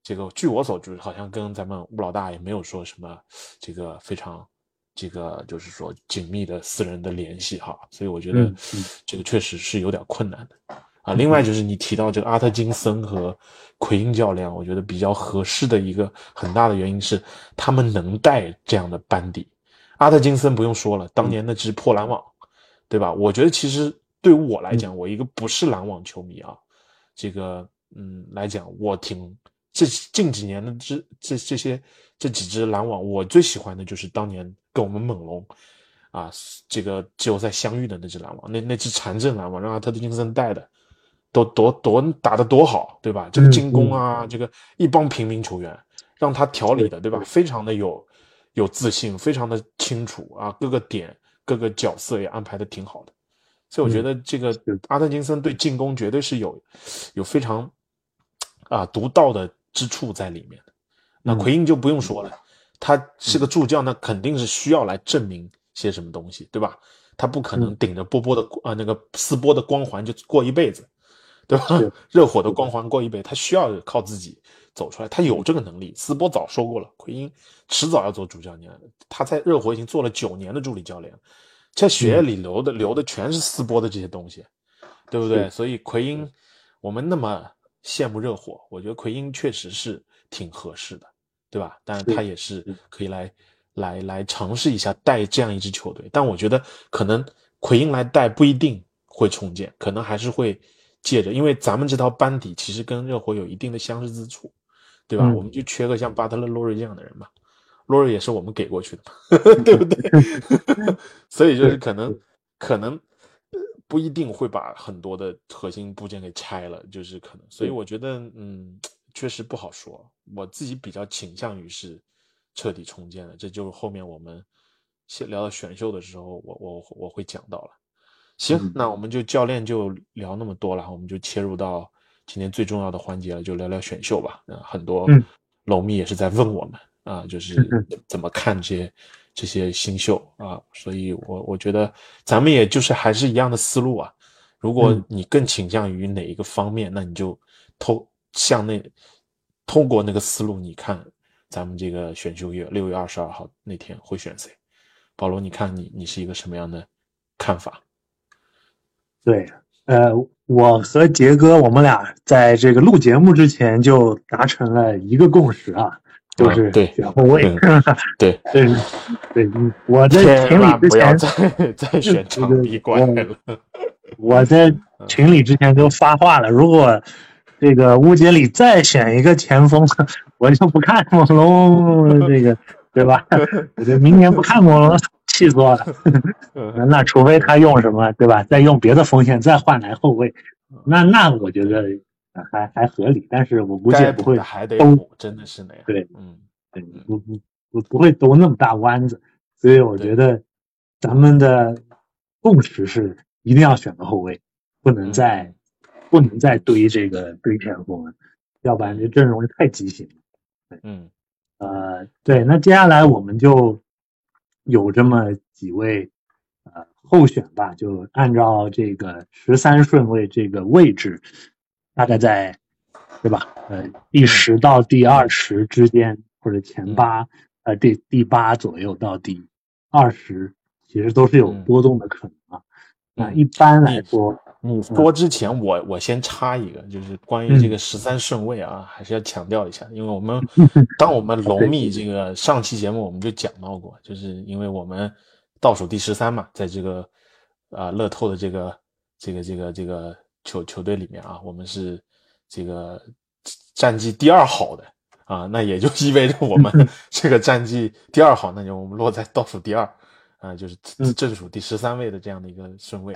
这个据我所知，好像跟咱们吴老大也没有说什么这个非常这个就是说紧密的私人的联系哈，所以我觉得这个确实是有点困难的啊。另外就是你提到这个阿特金森和奎因教练，我觉得比较合适的一个很大的原因是他们能带这样的班底。阿特金森不用说了，当年那只破篮网，对吧？我觉得其实对于我来讲，我一个不是篮网球迷啊，这个嗯来讲，我挺这近几年的这这这些这几支篮网，我最喜欢的就是当年跟我们猛龙啊这个季后赛相遇的那支篮网，那那支残阵篮网，让阿特金森带的，多多多打的多好，对吧？这个进攻啊，这个一帮平民球员让他调理的，对吧？非常的有有自信，非常的清楚啊，各个点各个角色也安排的挺好的。所以我觉得这个阿特金森对进攻绝对是有有非常啊独到的之处在里面的。那奎因就不用说了，他是个助教，那肯定是需要来证明些什么东西，对吧？他不可能顶着波波的啊那个斯波的光环就过一辈子，对吧？[laughs] 热火的光环过一辈，他需要靠自己走出来，他有这个能力。斯波早说过了，奎因迟早要做主教练，他在热火已经做了九年的助理教练。在血液里流的流的全是斯波的这些东西，对不对？所以奎因，我们那么羡慕热火，我觉得奎因确实是挺合适的，对吧？但是他也是可以来来来尝试一下带这样一支球队。但我觉得可能奎因来带不一定会重建，可能还是会借着，因为咱们这套班底其实跟热火有一定的相似之处，对吧？我们就缺个像巴特勒、洛瑞这样的人嘛。洛瑞也是我们给过去的，[laughs] 对不对？[laughs] 所以就是可能，可能不一定会把很多的核心部件给拆了，就是可能。所以我觉得，嗯，确实不好说。我自己比较倾向于是彻底重建的，这就是后面我们先聊到选秀的时候，我我我会讲到了。行，那我们就教练就聊那么多了，我们就切入到今天最重要的环节了，就聊聊选秀吧。嗯，很多龙迷也是在问我们。啊，就是怎么看这些这些新秀啊？所以，我我觉得咱们也就是还是一样的思路啊。如果你更倾向于哪一个方面，那你就透向那通过那个思路，你看咱们这个选秀月六月二十二号那天会选谁？保罗，你看你你是一个什么样的看法？对，呃，我和杰哥，我们俩在这个录节目之前就达成了一个共识啊。就是选后卫，对对 [laughs] 对，我在群里之前再再选场地怪了。我在群里之前都发话了，如果这个乌杰里再选一个前锋，[laughs] 我就不看猛龙这个，对吧？[laughs] 我就明年不看猛龙，气死我了。[laughs] [laughs] 那除非他用什么，对吧？再用别的锋线再换来后卫，那那我觉得。还还合理，但是我估计不会还得补，真的是那样。对，嗯，对，不不不不会兜那么大弯子，所以我觉得咱们的共识是一定要选个后卫，不能再不能再堆这个堆前锋了，要不然这阵容太畸形了。嗯，呃，对，那接下来我们就有这么几位呃候选吧，就按照这个十三顺位这个位置。大概在，对吧？呃，第十到第二十之间，或者前八，呃，第第八左右到第二十，其实都是有波动的可能啊。那一般来说，你说之前，我我先插一个，就是关于这个十三顺位啊，还是要强调一下，因为我们 [laughs] 当我们龙密这个上期节目我们就讲到过，就是因为我们倒数第十三嘛，在这个啊乐透的这个这个这个这个。球球队里面啊，我们是这个战绩第二好的啊，那也就意味着我们 [laughs] 这个战绩第二好，那就我们落在倒数第二啊，就是正数第十三位的这样的一个顺位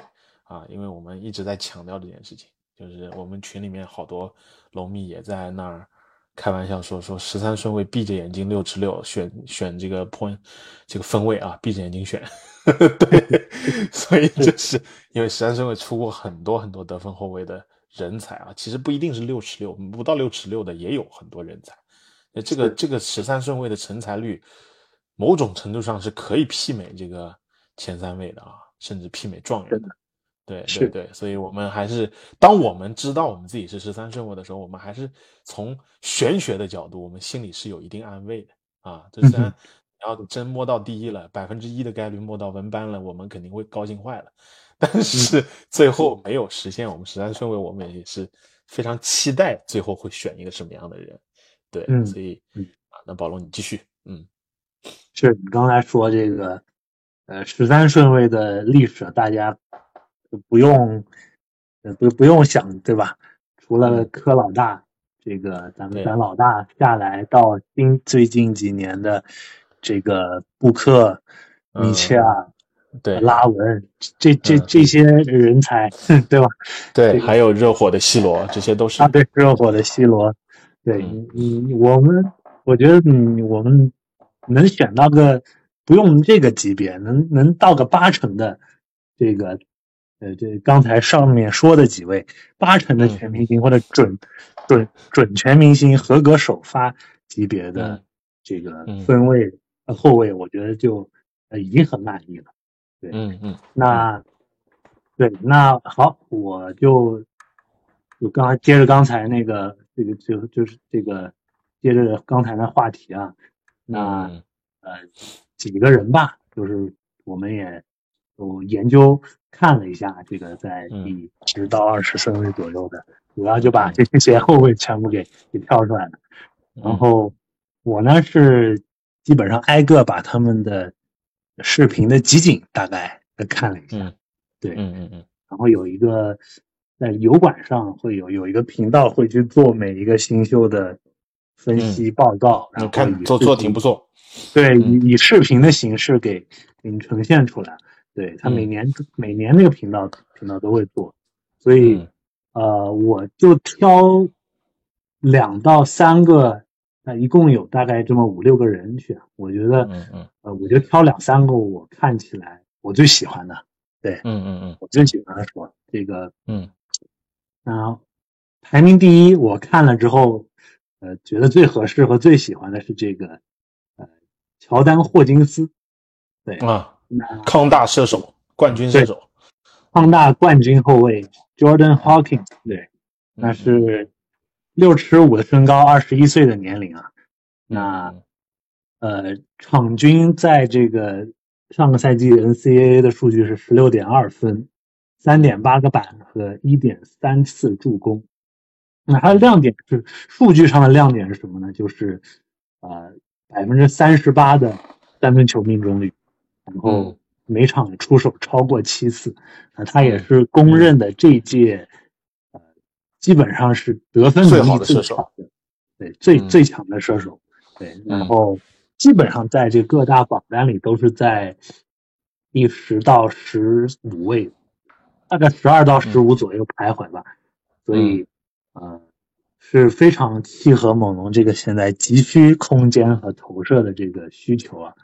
啊，因为我们一直在强调这件事情，就是我们群里面好多龙迷也在那儿开玩笑说说十三顺位闭着眼睛六尺六选选这个 point 这个分位啊，闭着眼睛选。[laughs] 对，所以就是因为十三顺位出过很多很多得分后卫的人才啊，其实不一定是六尺六，不到六尺六的也有很多人才。那这个这个十三顺位的成才率，某种程度上是可以媲美这个前三位的啊，甚至媲美状元的。对对对，所以我们还是当我们知道我们自己是十三顺位的时候，我们还是从玄学的角度，我们心里是有一定安慰的啊。这虽然。然后真摸到第一了，百分之一的概率摸到文班了，我们肯定会高兴坏了。但是最后没有实现我们十三顺位，我们也是非常期待最后会选一个什么样的人。对，所以啊，那保罗你继续。嗯，是你刚才说这个呃十三顺位的历史，大家不用呃不不用想对吧？除了柯老大，这个咱们对。咱老大下来到今最近几年的这个布克、嗯米切尔、对。拉文，这这嗯。这些人才，对吧？对，这个还有热火的西罗，这些都是啊，对，热火的西罗，对嗯。你你我们，我觉得你我们能选到个不用这个级别，能能到个八成的这个，呃，这刚才上面说的几位八成的嗯。全明星或者准准准全明星合格首发级别的嗯这个嗯。分位、呃后卫，我觉得就呃已经很满意了。对嗯嗯。那对，那好，我就就刚才接着刚才那个这个就就是这个接着刚才的话题啊，那嗯。呃几个人吧，就是我们也有研究看了一下这个在嗯。第十到二十顺位左右的，主要就把这些后卫全部给给挑出来了。嗯。然后我呢是基本上挨个把他们的视频的集锦大概的看了一下，嗯对，嗯嗯嗯。然后有一个在油管上会有有一个频道会去做每一个新秀的分析报告，然嗯，后看做做挺不错，对，嗯。以以视频的形式给给你呈现出来。对他每嗯。年、每年那个频道频道都会做，所以、嗯。呃，我就挑两到三个，呃，一共有大概这么五六个人选，我觉得、嗯嗯。呃，我就挑两三个我看起来我最喜欢的，对嗯嗯嗯。我最喜欢的说这个。嗯。啊，排名第一，我看了之后，呃，觉得最合适和最喜欢的是这个，呃，乔丹霍金斯，对，啊，那康大射手，冠军射手，康大冠军后卫 Jordan Hawkins，对，那嗯是六尺五的身高，二十一岁的年龄啊，那呃，场均在这个上个赛季 NCAA 的数据是十六点二分，三点八个板和一点三次助攻。那它的亮点是数据上的亮点是什么呢？就是呃百分之三十八的三分球命中率，然后嗯每场出手超过七次。啊，他也是公认的这届呃基本上是得分最能力最好的射手，对最嗯最强的射手。对，然嗯后基本上在这各大榜单里都是在第十到十五位，大概十二到十五左右徘徊吧。所以，呃，是非常契合猛龙这个现在急需空间和投射的这个需求啊。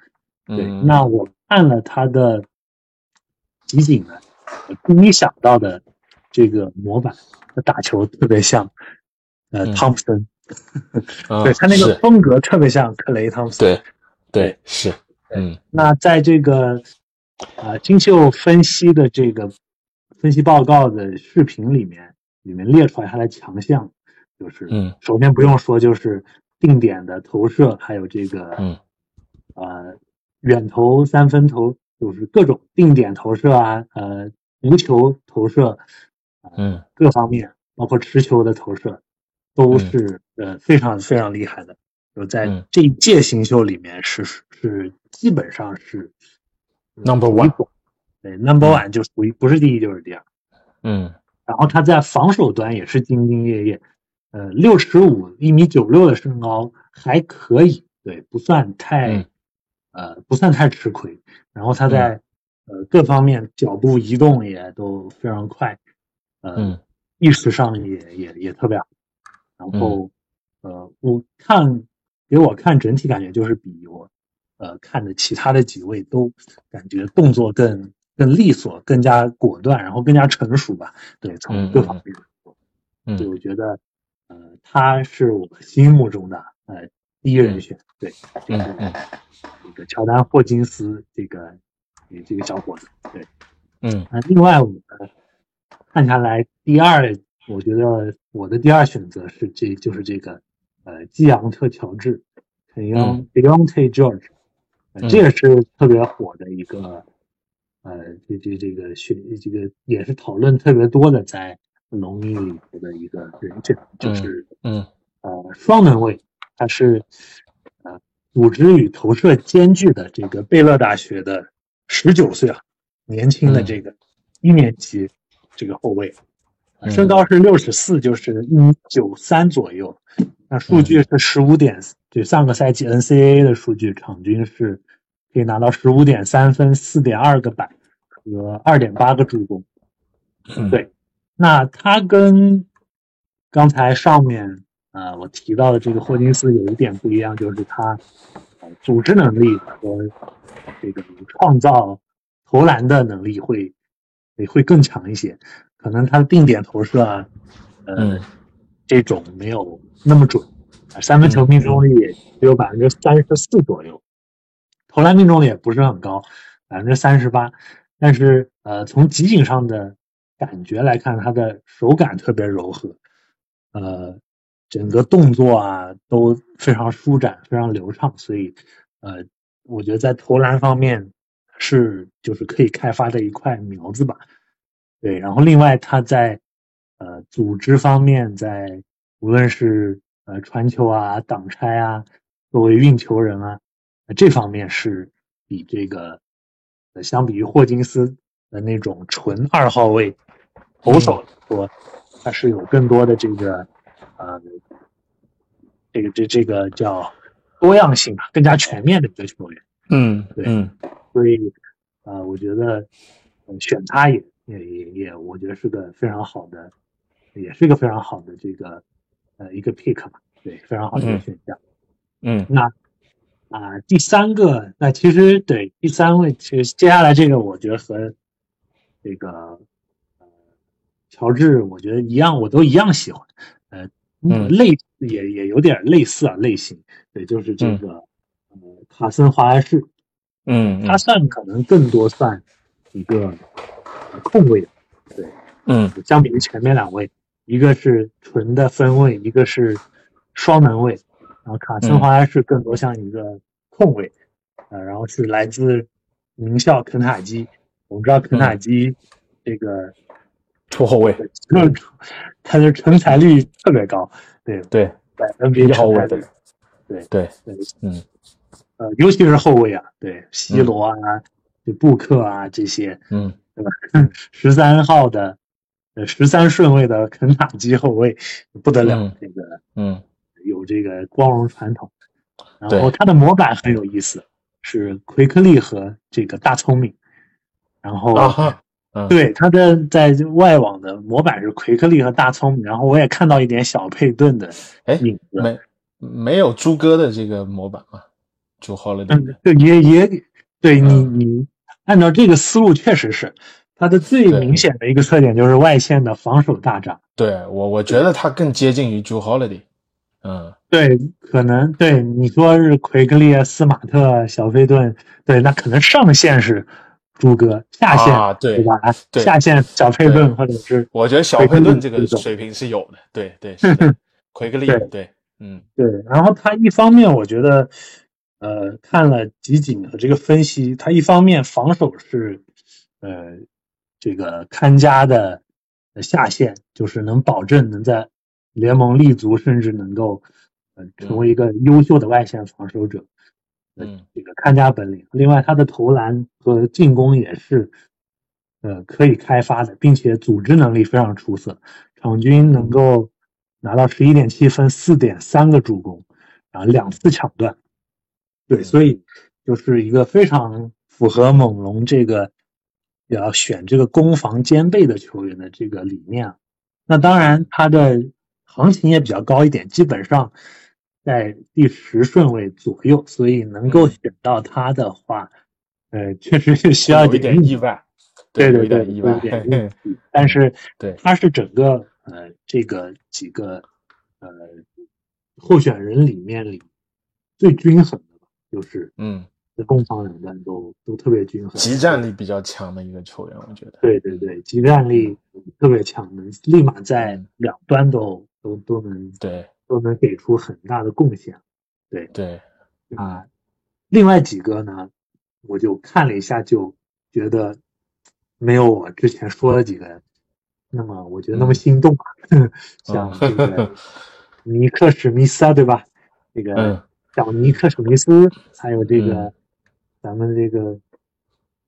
对，嗯那我看了他的集锦呢，我第一想到的这个模板，他打球特别像呃嗯。汤普森，嗯对他那个风格特别像克雷汤普森。对。对是，嗯。那在这个呃金秀分析的这个分析报告的视频里面，里面列出来他的强项，就是嗯。首先不用说，就是定点的投射，还有这个嗯。呃远投三分投，就是各种定点投射啊，呃无球投射，嗯各方面，包括持球的投射，都嗯是、呃非常非常厉害的。就在嗯这一届新秀里面是是基本上是 Number one 对 number one 就属于不是第一就是第二。嗯然后他在防守端也是兢兢业业，呃，六尺五，一米九六的身高还可以，对，不算太，嗯呃，不算太吃亏。然后他在、呃各方面脚步移动也都非常快，呃，嗯意识上也也也特别好。然后，呃，我看给我看整体感觉就是比我呃看的其他的几位都感觉动作更更利索，更加果断，然后更加成熟吧。对，从嗯各方面来说，嗯对，我觉得呃他是我心目中的呃第一人选。对，就是嗯嗯这个乔丹霍金斯这个这个小伙子。对，嗯那另外我们看下来，第二，我觉得我的第二选择是这就是这个呃基昂特乔治 k e o n Deontay George，、呃嗯这也是特别火的一个呃这这这个选这个也是讨论特别多的在龙鹰里头的一个人选，就是嗯呃双能卫，他是啊组织与投射兼具的这个贝勒大学的十九岁啊，年轻的这个一年级这个后卫，嗯。身高是六十四，就是一米九三左右。那数据是十五点，就上个赛季 NCAA 的数据，场均是可以拿到十五点三分、四点二个板和二点八个助攻。嗯。对，那他跟刚才上面呃我提到的这个霍金斯有一点不一样，就是他呃组织能力和这个创造投篮的能力会会会更强一些。可能他的定点投射啊，呃，嗯这种没有那么准，啊三分球命中率只有百分之三十四左右，投篮命中率也不是很高，百分之三十八。但是呃，从集锦上的感觉来看，他的手感特别柔和，呃，整个动作啊都非常舒展，非常流畅，所以呃，我觉得在投篮方面是就是可以开发的一块苗子吧。对，然后另外他在呃组织方面，在无论是呃传球啊、挡拆啊、作为运球人啊，呃这方面是比这个呃相比于霍金斯的那种纯二号位投手来说，他是有更多的这个呃这个这这个叫多样性吧，更加全面的一个球员。嗯对嗯所以，呃，我觉得，呃，选他也也也也，我觉得是个非常好的，也是一个非常好的这个呃一个 pick 吧，对，非常好的一个嗯选项。嗯那啊、第三个，那其实对第三位，其实接下来这个，我觉得和这个呃乔治，我觉得一样，我都一样喜欢，呃，嗯。类也也有点类似啊，类型，对，就是这嗯。个、呃卡森华莱士。嗯他算可能更多算一个呃控卫，对，嗯。相比于前面两位，一个是纯的分位，一个是双能位，然后卡森华莱士更多像一个控卫，呃，然后是来自名校肯塔基，我们知道肯塔基这个出后卫，嗯，[laughs] 他的成才率特别高，对，对百 NBA 后卫对对，对，嗯呃，尤其是后卫啊，对，C 罗啊，就布克啊这些，嗯 [laughs] 对吧？十三号的，呃，十三顺位的肯塔基后卫不得了，嗯这个嗯有这个光荣传统。然后他的模板很有意思，是奎克利和这个大聪明。然后，嗯对他的在外网的模板是奎克利和大聪明，然后我也看到一点小佩顿的哎影子。没没有朱哥的这个模板吗？朱 Holiday 嗯，对，也也对你你按照这个思路，确实是他的最明显的一个特点就是外线的防守大涨。对我我觉得他更接近于朱 Holiday，嗯对，可能对你说是奎克利、斯马特、小费顿，对，那可能上限是朱哥，下线、啊对吧？对下线小佩顿或者是我觉得小佩顿这个水平是有的，对对 [laughs] 是的，奎克利对对，嗯对，然后他一方面我觉得，呃，看了集锦和这个分析，他一方面防守是，呃，这个看家的呃下线，就是能保证能在联盟立足，甚至能够呃成为一个优秀的外线防守者。嗯这个看家本领。另外，他的投篮和进攻也是，呃，可以开发的，并且组织能力非常出色，场均能够拿到十一点七分、四点三个助攻，然后两次抢断。对，所以就是一个非常符合猛龙这个要选这个攻防兼备的球员的这个理念啊。那当然，他的行情也比较高一点，基本上在第十顺位左右，所以能够选到他的话，呃，确实是需要有一点意外，对对对，有一点 [laughs] 意外但是对。他是整个呃这个几个呃候选人里面里最均衡的吧，就是嗯，攻防两端都都特别均衡，集战力比较强的一个球员，我觉得，对对对，集战力特别强，的立马在嗯。两端都都都能对都能给出很大的贡献。对对，啊，另外几个呢，我就看了一下，就觉得没有我之前说的几个那么我觉得那么心动啊，[laughs] 像这个 [laughs] 尼克史密斯啊，对吧？这个嗯小尼克史密斯，还有这个、嗯咱们这个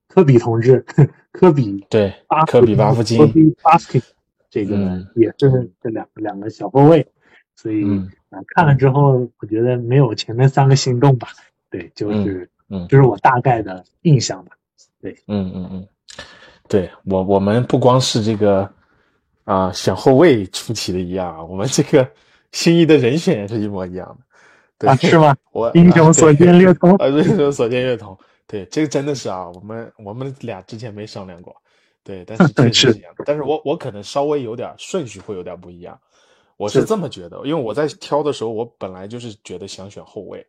科比同志，科比对巴科比巴夫金科比巴夫金，这个嗯也是这两个两个小后卫，所以嗯啊、看了之后，我觉得没有前面三个心动吧。对，就是嗯嗯这是我大概的印象吧。对嗯嗯嗯，对我我们不光是这个啊、选后卫出奇的一样啊，我们这个心仪的人选也是一模一样的。对啊，是吗？我英雄所见略同。[laughs] 啊，英雄所见略同。对，这个真的是啊，我们我们俩之前没商量过。对，但是 [laughs] 确实是是一样的。但是我我可能稍微有点顺序会有点不一样。我是是这么觉得，因为我在挑的时候，我本来就是觉得想选后卫，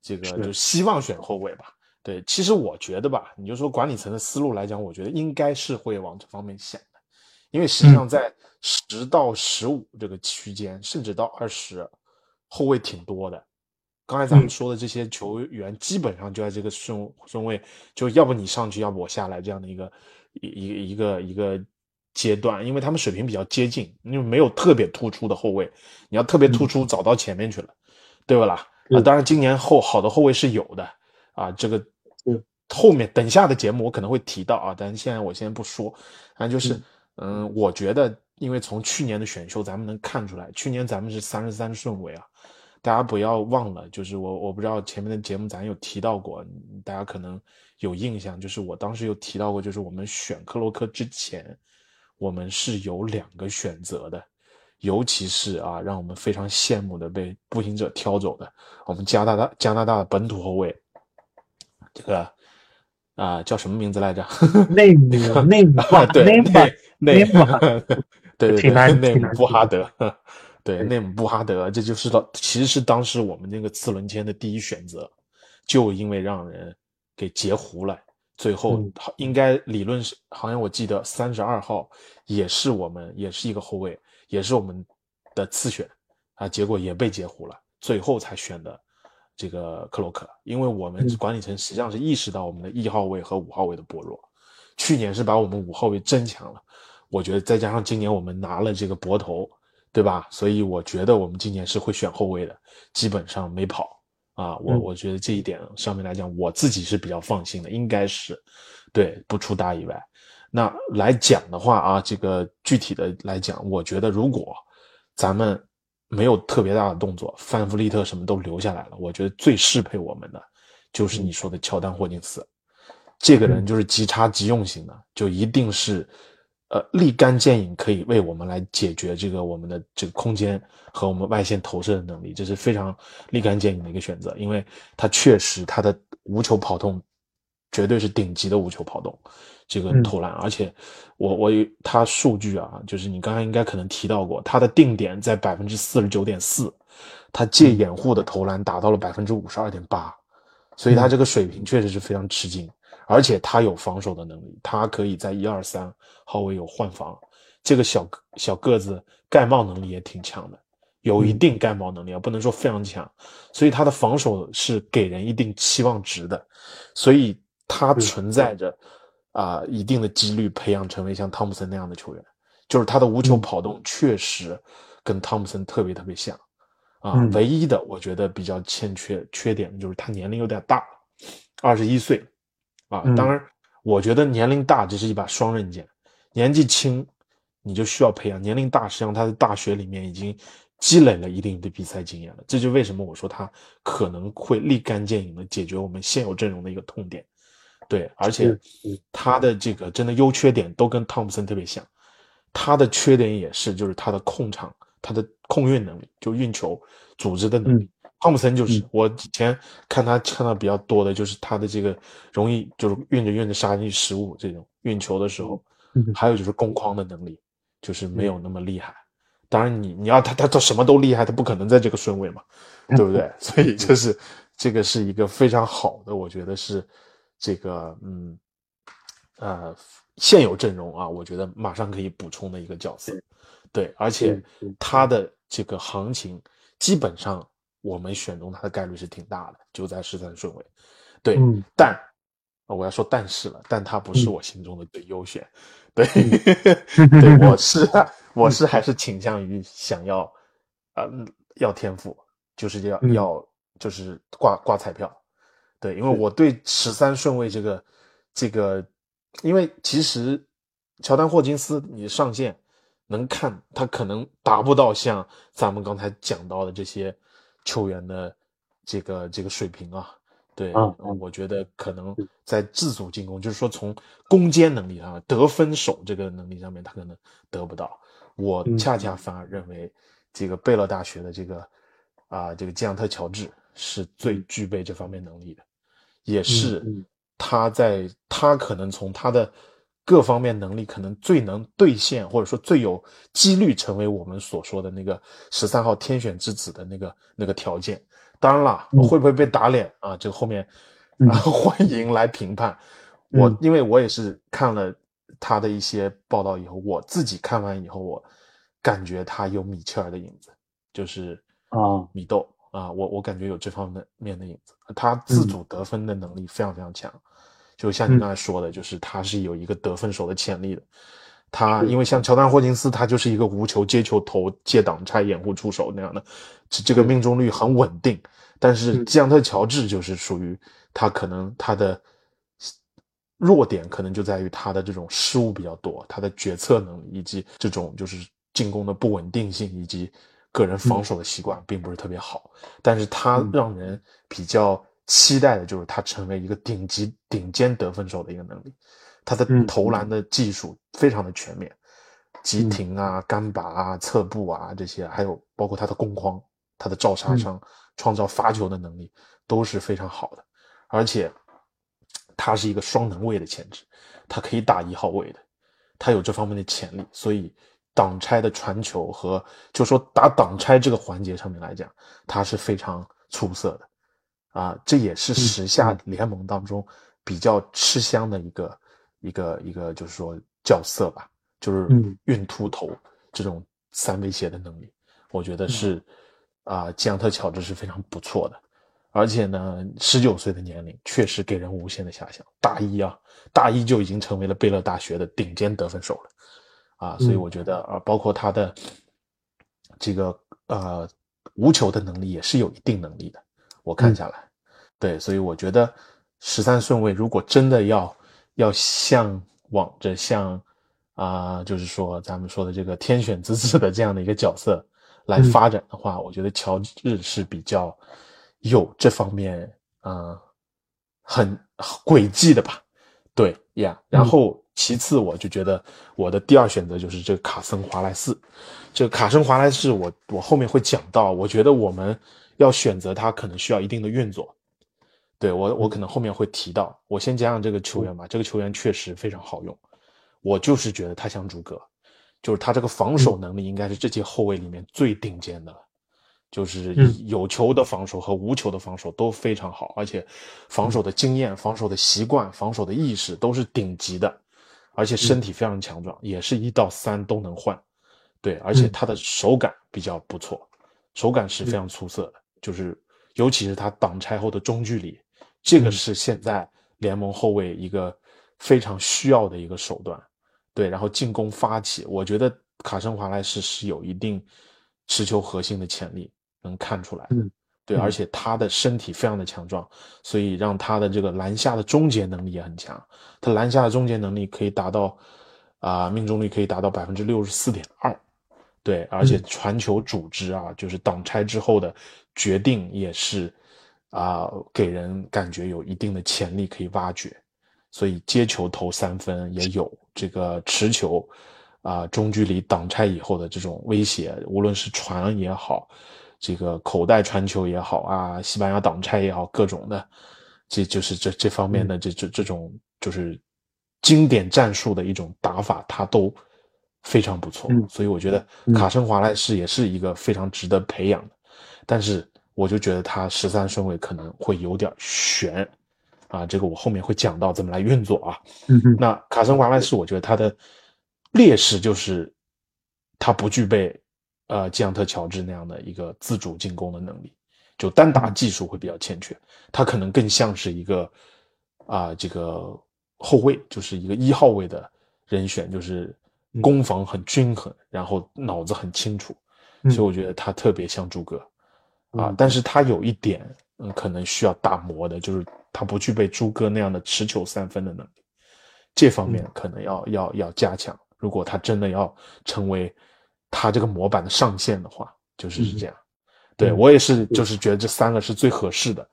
这个就希望选后卫吧。对，其实我觉得吧，你就说管理层的思路来讲，我觉得应该是会往这方面想的，因为实际上在十到十五这个区间，甚至到二十，后卫挺多的。刚才咱们嗯。说的这些球员，基本上就在这个顺顺位，就要不你上去，要不我下来这样的一个一一一个一个阶段，因为他们水平比较接近，因为没有特别突出的后卫，你要特别突出，早到前面去了，对不啦？啊，当然今年后好的后卫是有的啊，这个后面等下的节目我可能会提到啊，但是现在我先不说，反正就是嗯嗯，我觉得因为从去年的选秀咱们能看出来，去年咱们是三十三顺位啊。大家不要忘了，就是我我不知道前面的节目咱有提到过，大家可能有印象，就是我当时有提到过，就是我们选克洛克之前，我们是有两个选择的，尤其是啊，让我们非常羡慕的被步行者挑走的，我们加拿大加拿大的本土后卫，这个啊、叫什么名字来着？[laughs] 内姆内姆啊，对，内姆内姆 [laughs] 对对对，内姆布哈德，[laughs] 对，对内姆布哈德，这就是当其实是当时我们那个次轮签的第一选择，就因为让人给截胡了，最后应该理论是好像我记得三十二号也是我们也是一个后卫，也是我们的次选啊，结果也被截胡了，最后才选的这个克洛克，因为我们嗯管理层实际上是意识到我们的一号位和五号位的薄弱，去年是把我们五号位增强了。我觉得再加上今年我们拿了这个博头，对吧？所以我觉得我们今年是会选后卫的，基本上没跑啊。我嗯我觉得这一点上面来讲，我自己是比较放心的，应该是对不出大意外。那来讲的话啊，这个具体的来讲，我觉得如果咱们没有特别大的动作，范弗利特什么都留下来了，我觉得最适配我们的就是你说的乔丹霍金斯。这个人就是即插即用型的，就一定是，呃，立竿见影，可以为我们来解决这个我们的这个空间和我们外线投射的能力，这是非常立竿见影的一个选择，因为他确实他的无球跑动绝对是顶级的无球跑动，这个嗯。投篮，而且我我有他数据啊，就是你刚才应该可能提到过，他的定点在百分之四十九点四，他借掩护的投篮达到了百分之五十二点八，所以他这个水平确实是非常吃惊。而且他有防守的能力，他可以在一二三号位有换防，这个小小个子盖帽能力也挺强的，有一定盖帽能力啊，不能说非常强，所以他的防守是给人一定期望值的，所以他存在着啊、一定的几率培养成为像汤普森那样的球员，就是他的无球跑动确实跟汤普森特别特别像啊，嗯。唯一的我觉得比较欠缺缺点就是他年龄有点大了，二十一岁。啊，嗯当然，我觉得年龄大这是一把双刃剑，年纪轻你就需要培养，年龄大实际上他在大学里面已经积累了一定的比赛经验了，这就为什么我说他可能会立竿见影的解决我们现有阵容的一个痛点。对，而且他的这个真的优缺点都跟汤普森特别像，他的缺点也是就是他的控场、他的控运能力，就运球、组织的能力。汤普森就是、嗯我以前看他看到比较多的就是他的这个容易就是运着运着杀进去失误这种运球的时候，嗯还有就是攻框的能力，就是没有那么厉害。当然你你要他他他什么都厉害，他不可能在这个顺位嘛，[laughs] 对不对？[laughs] 所以就是这个是一个非常好的，我觉得是这个嗯呃现有阵容啊，我觉得马上可以补充的一个角色。对，而且他的这个行情基本上我们选中他的概率是挺大的，就在十三顺位。对，嗯但啊我要说但是了，但他不是嗯我心中的最优选。对，[laughs] 对，我 [laughs] 是我是还是倾向于想要，呃，要天赋，就是要、嗯要就是挂挂彩票。对，因为我对十三顺位这个这个，因为其实乔丹霍金斯你上线能看，他可能达不到像咱们刚才讲到的这些球员的这个这个水平啊。对，嗯我觉得可能在自主进攻，就是说从攻坚能力上、得分手这个能力上面，他可能得不到。我嗯恰恰反而认为，这个贝勒大学的这个啊、这个基昂特乔治是最具备这方面能力的，也是嗯。他在他可能从他的各方面能力，可能最能兑现，或者说最有几率成为我们所说的那个十三号天选之子的那个那个条件。当然了，嗯会不会被打脸啊？这个后面嗯啊，[laughs] 欢迎来评判。我因为我也是看了他的一些报道以后，我自己看完以后，我感觉他有米切尔的影子，就是啊米豆啊，我我感觉有这方面面的影子。他自主得分的能力非常非常强，就像你刚才说的，就是他是有一个得分手的潜力的。他因为像乔丹霍金斯，他就是一个无球接球投借挡拆掩护出手那样的，这这个命中率很稳定。但是基昂特乔治就是属于他可能他的弱点可能就在于他的这种失误比较多，他的决策能力以及这种就是进攻的不稳定性以及个人防守的习惯并不是特别好。但是他让人比较期待的就是他成为一个顶级顶尖得分手的一个能力，他的嗯投篮的技术非常的全面，急停啊、干拔啊、侧步啊这些，还有包括他的攻框、他的照杀伤、创造罚球的能力都是非常好的，而且他是一个双能位的潜质，他可以打一号位的，他有这方面的潜力，所以挡拆的传球和就说打挡拆这个环节上面来讲，他是非常出色的。啊，这也是时下联盟当中比较吃香的一个、一个一个，就是说角色吧，就是嗯。运秃头这种三威胁的能力，我觉得是啊，基昂特乔治是非常不错的，而且呢，十九岁的年龄确实给人无限的遐想，大一啊，大一就已经成为了贝勒大学的顶尖得分手了，啊，所以我。觉得啊，包括他的这个呃无球的能力也是有一定能力的。我看下来，对，所以我觉得十三顺位如果真的要要向往着像啊、就是说咱们说的这个天选之子的这样的一个角色来发展的话，我觉得乔治是比较有这方面啊、很诡计的吧，对呀。然后其次，我就觉得我的第二选择就是这个卡森华莱士，这个卡森华莱士我我后面会讲到，我觉得我们。要选择他可能需要一定的运作，对我我可能后面会提到。我先讲讲这个球员吧，这个球员确实非常好用，我就是觉得他像朱哥，就是他这个防守能力应该是这届后卫里面最顶尖的了，就是有球的防守和无球的防守都非常好，而且防守的经验、防守的习惯、防守的意识都是顶级的，而且身体非常强壮，也是一到三都能换，对，而且他的手感比较不错，手感是非常出色的。就是，尤其是他挡拆后的中距离，这个是现在联盟后卫一个非常需要的一个手段。对，然后进攻发起，我觉得卡森华莱士是有一定持球核心的潜力，能看出来。嗯，对，而且他的身体非常的强壮，所以让他的这个篮下的终结能力也很强。他篮下的终结能力可以达到啊、命中率可以达到百分之六十四点二。对，而且传球组织啊，就是挡拆之后的决定也是啊、给人感觉有一定的潜力可以挖掘。所以接球投三分也有这个持球啊、中距离挡拆以后的这种威胁，无论是传也好，这个口袋传球也好啊，西班牙挡拆也好，各种的，这就是这这方面的这这这种就是经典战术的一种打法，他都。非常不错，嗯所以我觉得卡申华莱士也是一个非常值得培养的，但是我就觉得他十三顺位可能会有点悬，啊，这个我后面会讲到怎么来运作啊。那卡森华莱士，我觉得他的劣势就是他不具备呃基昂特乔治那样的一个自主进攻的能力，就单打技术会比较欠缺，他可能更像是一个啊、这个后卫，就是一个一号位的人选，就是。攻防很均衡，然后脑子很清楚，所以我觉得他特别像朱哥，啊，但是他有一点，嗯，可能需要打磨的，就是他不具备朱哥那样的持球三分的能力，这方面可能要要要加强。如果他真的要成为他这个模板的上限的话，就是是这样。对我也是，就是觉得这三个是最合适的。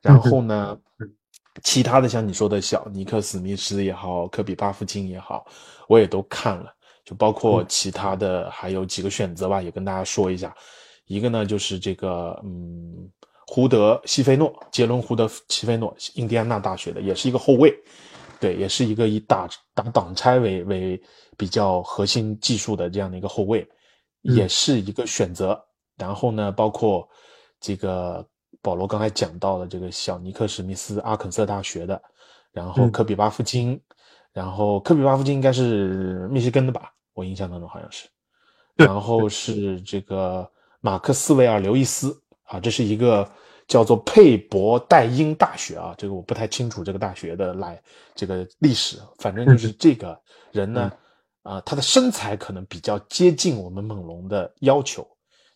然后呢，[laughs] 其他的像你说的小尼克史密斯也好，科比巴夫金也好，我也都看了。就包括其他的还有几个选择吧，也跟大家说一下。一个呢就是这个，嗯，胡德西菲诺，杰伦胡德西菲诺，印第安纳大学的，也是一个后卫，对，也是一个以打打挡拆为为比较核心技术的这样的一个后卫，也是一个选择。然后呢，包括这个保罗刚才讲到的这个小尼克史密斯，阿肯色大学的，然后科比巴夫金，然后科比巴夫金应该是密歇根的吧？我印象当中好像是，然后是这个马克斯韦尔刘易斯啊，这是一个叫做佩伯代因大学啊，这个我不太清楚这个大学的来这个历史，反正就是这个人呢，啊，他的身材可能比较接近我们猛龙的要求，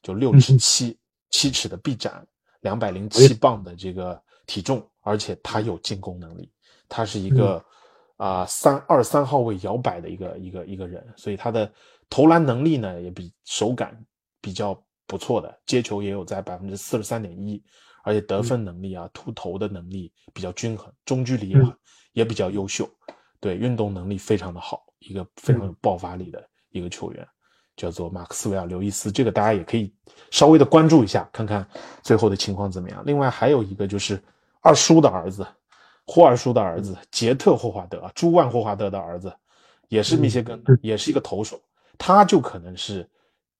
就六尺七七尺的臂展，两百零七磅的这个体重，而且他有进攻能力，他是一个。啊，三二三号位摇摆的一个一个一个人，所以他的投篮能力呢也比手感比较不错的，接球也有在百分之四十三点一，而且得分能力啊、突投的能力比较均衡，中距离啊也比较优秀，对运动能力非常的好，一个非常有爆发力的一个球员，叫做马克斯韦尔刘易斯，这个大家也可以稍微的关注一下，看看最后的情况怎么样。另外还有一个就是二叔的儿子。霍二叔的儿子杰特·霍华德，朱万·霍华德的儿子，也是密歇根的，也是一个投手，他就可能是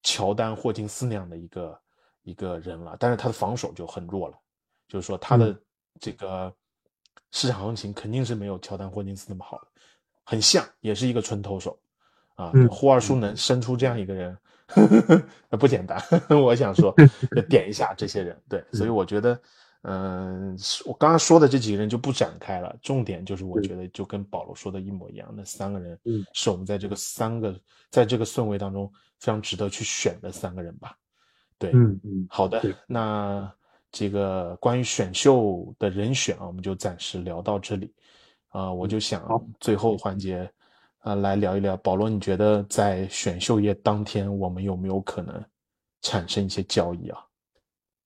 乔丹·霍金斯那样的一个一个人了，但是他的防守就很弱了，就是说他的这个市场行情肯定是没有乔丹·霍金斯那么好的，很像，也是一个纯投手啊。霍二叔能生出这样一个人，[laughs] 不简单。[laughs] 我想说，点一下这些人，对，[laughs] 所以我觉得。嗯，我刚刚说的这几个人就不展开了。重点就是，我觉得就跟保罗说的一模一样，那三个人是我们在这个三个在这个顺位当中非常值得去选的三个人吧。对，嗯嗯，好的，那这个关于选秀的人选啊，我们就暂时聊到这里。啊，我就想最后环节啊，来聊一聊保罗，你觉得在选秀夜当天，我们有没有可能产生一些交易啊？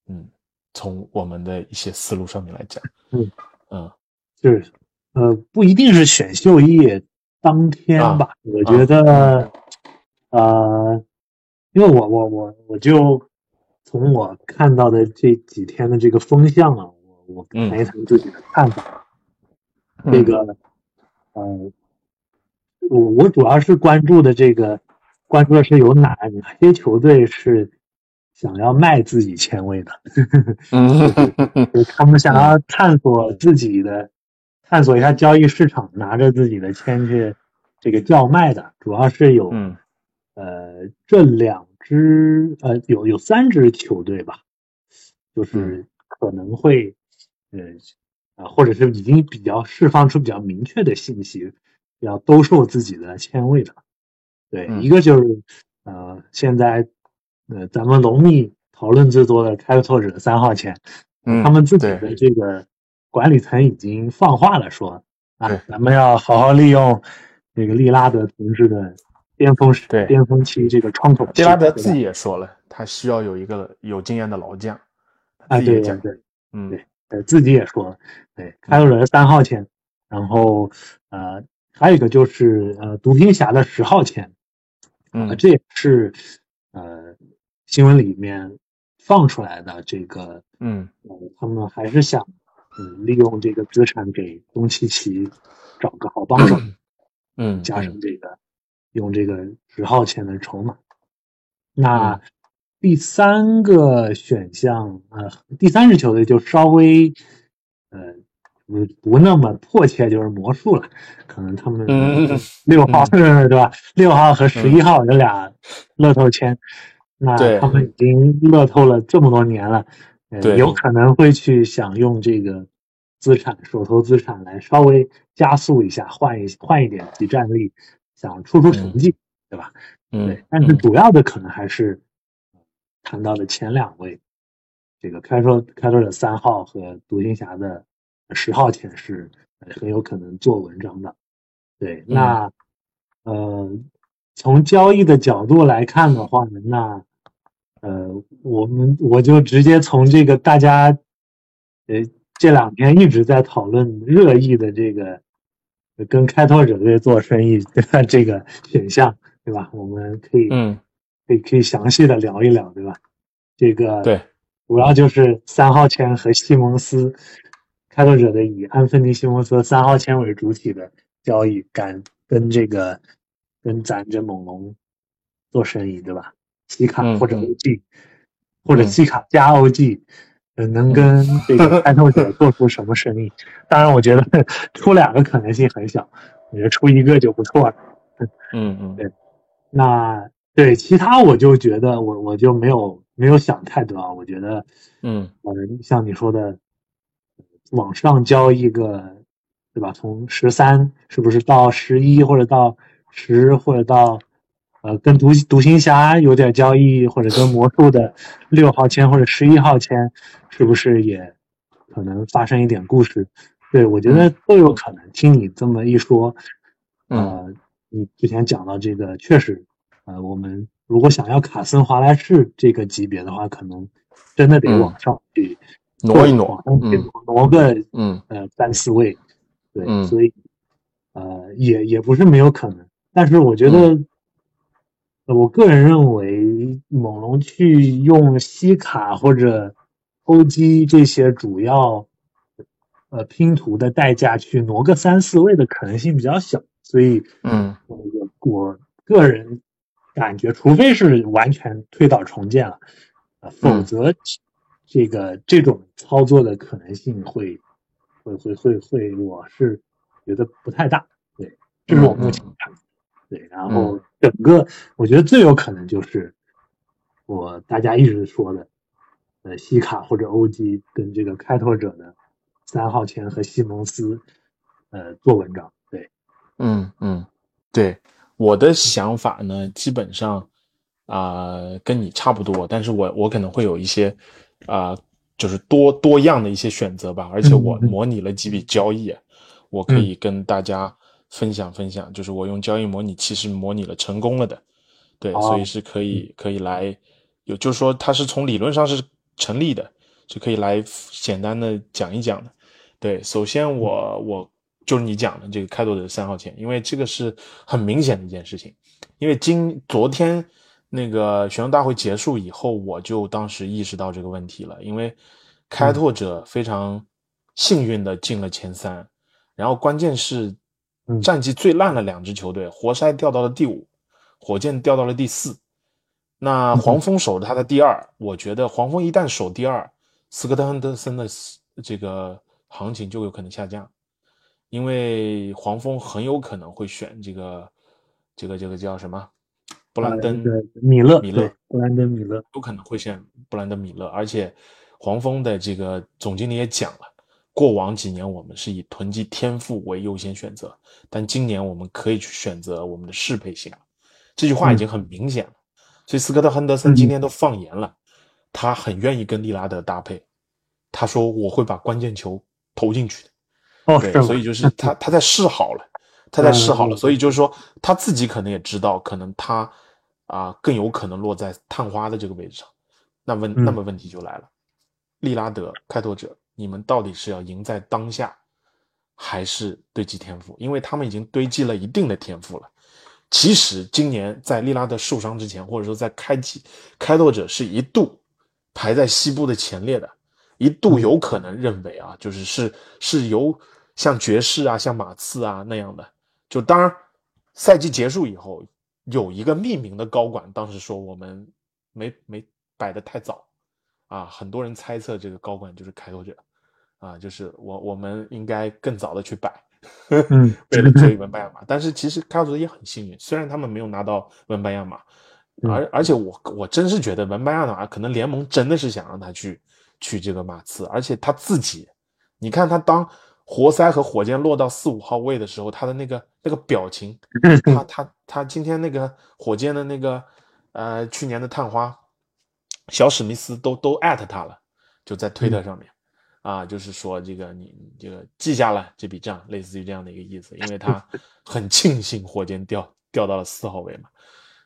嗯。从我们的一些思路上面来讲，嗯嗯，就是呃，不一定是选秀夜当天吧？我觉得，呃，因为我我我我就从我看到的这几天的这个风向啊，我我谈一谈自己的看法。这个呃，我我主要是关注的这个，关注的是有哪哪些球队是。想要卖自己签位的，[laughs] 他们想要探索自己的，探索一下交易市场，拿着自己的签去这个叫卖的，主要是有，呃，这两支，呃，有有三支球队吧，就是可能会，呃，啊，或者是已经比较释放出比较明确的信息，要兜售自己的签位的，对，一个就是，呃，现在。呃，咱们龙密讨论最多的开拓者三号签，他们自己的这个管理层已经放话了，说啊，咱们要好好利用这个利拉德同志的巅峰时对巅峰期这个窗口。杰拉德自己也说了，他需要有一个有经验的老将。啊，对对对，嗯，对，呃，自己也说了，对，开拓者三号签，然后呃，还有一个就是呃，独行侠的十号签，嗯，这也是呃。新闻里面放出来的这个，嗯，他们还是想，嗯，利用这个资产给东契奇找个好帮手，嗯，加上这个用这个十号签的筹码。那第三个选项，呃，第三支球队就稍微，呃，不不那么迫切，就是魔术了。可能他们 [laughs] 六号 [laughs] 对吧？六号和十一号有俩乐透签。那他们已经乐透了这么多年了，呃，有可能会去想用这个资产、手头资产来稍微加速一下，换一换一点集战力，想出出成绩，对吧？嗯，对。但是主要的可能还是谈到的前两位，这个开拓开拓者三号和独行侠的十号签是很有可能做文章的。对，那呃，从交易的角度来看的话呢，那呃，我们我就直接从这个大家呃这两天一直在讨论热议的这个跟开拓者队做生意 [laughs] 的这个选项，对吧？我们可以嗯，可以可以详细的聊一聊，对吧？这个对，主要就是三号签和西蒙斯，开拓者的以安芬尼西蒙斯三号签为主体的交易，敢跟这个跟咱这猛龙做生意，对吧？西卡嗯或者嗯 OG，、或者嗯西卡加 OG，呃，能跟这个 [laughs] 开拓者做出什么生意？当然，我觉得 [laughs] 出两个可能性很小，我觉得出一个就不错了。嗯嗯 [laughs] 对那对其他我就觉得我我就没有没有想太多啊，我觉得嗯呃像你说的，往上交一个，对吧？从十三是不是到十一或者到十或者到呃跟独独行侠有点交易，或者跟魔术的六号签或者十一号签，是不是也可能发生一点故事？对我觉得都有可能。听你这么一说，嗯。呃，你之前讲到这个，确实，呃，我们如果想要卡森华莱士这个级别的话，可能真的得嗯。往上去挪一挪往上挪个嗯。呃三四位，对，嗯。所以呃也也不是没有可能，但是我觉嗯得，呃我个人认为猛龙去用西卡或者欧基这些主要呃拼图的代价去挪个三四位的可能性比较小，所以嗯我我个人感觉，除非是完全推倒重建了，呃，否嗯则这个这种操作的可能性会会会会会，我是觉得不太大。对，这是我目前看的。对，然后整个我觉得最有可能就是我大家一直说的，呃，西卡或者欧基跟这个开拓者的三号签和西蒙斯，呃，做文章。对，嗯嗯，对，我的想法呢，基本上啊、跟你差不多，但是我我可能会有一些啊、就是多多样的一些选择吧，而且我模拟了几笔交易啊，我可以跟大家分享分享，就是我用交易模拟器是模拟了成功了的，对，哦所以是可以可以来有，就是说它是从理论上是成立的，是可以来简单的讲一讲的。对，首先我我就是你讲的这个开拓者三号签，因为这个是很明显的一件事情，因为今昨天那个选秀大会结束以后，我就当时意识到这个问题了，因为开拓者非常幸运的进了前三，然后关键是嗯战绩最烂的两支球队，活塞掉到了第五，火箭掉到了第四，那黄蜂守着他的第二，我觉得黄蜂一旦守第二，斯科特亨德森的这个行情就有可能下降，因为黄蜂很有可能会选这个这个这个叫什么？布兰登、米勒，米勒对，布兰登米勒，有可能会选布兰登米勒，而且黄蜂的这个总经理也讲了，过往几年我们是以囤积天赋为优先选择，但今年我们可以去选择我们的适配性。这句话已经很明显了，所以斯科特亨德森今天都放言了，他很愿意跟利拉德搭配，他说我会把关键球投进去的。哦，对所以就是他 [laughs] 他在试好了，他在试好了，嗯所以就是说他自己可能也知道，可能他啊、更有可能落在探花的这个位置上。那问嗯那么问题就来了，利拉德、开拓者，你们到底是要赢在当下，还是堆积天赋？因为他们已经堆积了一定的天赋了。其实今年在利拉德受伤之前，或者说在开启，开拓者是一度排在西部的前列的，一度有可能认为啊，就是是是由像爵士啊、像马刺啊那样的，就当然赛季结束以后，有一个匿名的高管当时说我们没没摆的太早啊，很多人猜测这个高管就是开拓者啊，就是我我们应该更早的去摆。嗯，为了追文班亚马，但是其实开拓者也很幸运，虽然他们没有拿到文班亚马，嗯。而而且我我真是觉得文班亚马可能联盟真的是想让他去去这个马刺，而且他自己，你看他当活塞和火箭落到四五号位的时候，他的那个那个表情，他他他今天那个火箭的那个呃去年的探花小史密斯都都艾特他了，就在推特上面。啊，就是说这个你你这个记下了这笔账，类似于这样的一个意思，因为他 [laughs] 很庆幸火箭掉掉到了四号位嘛，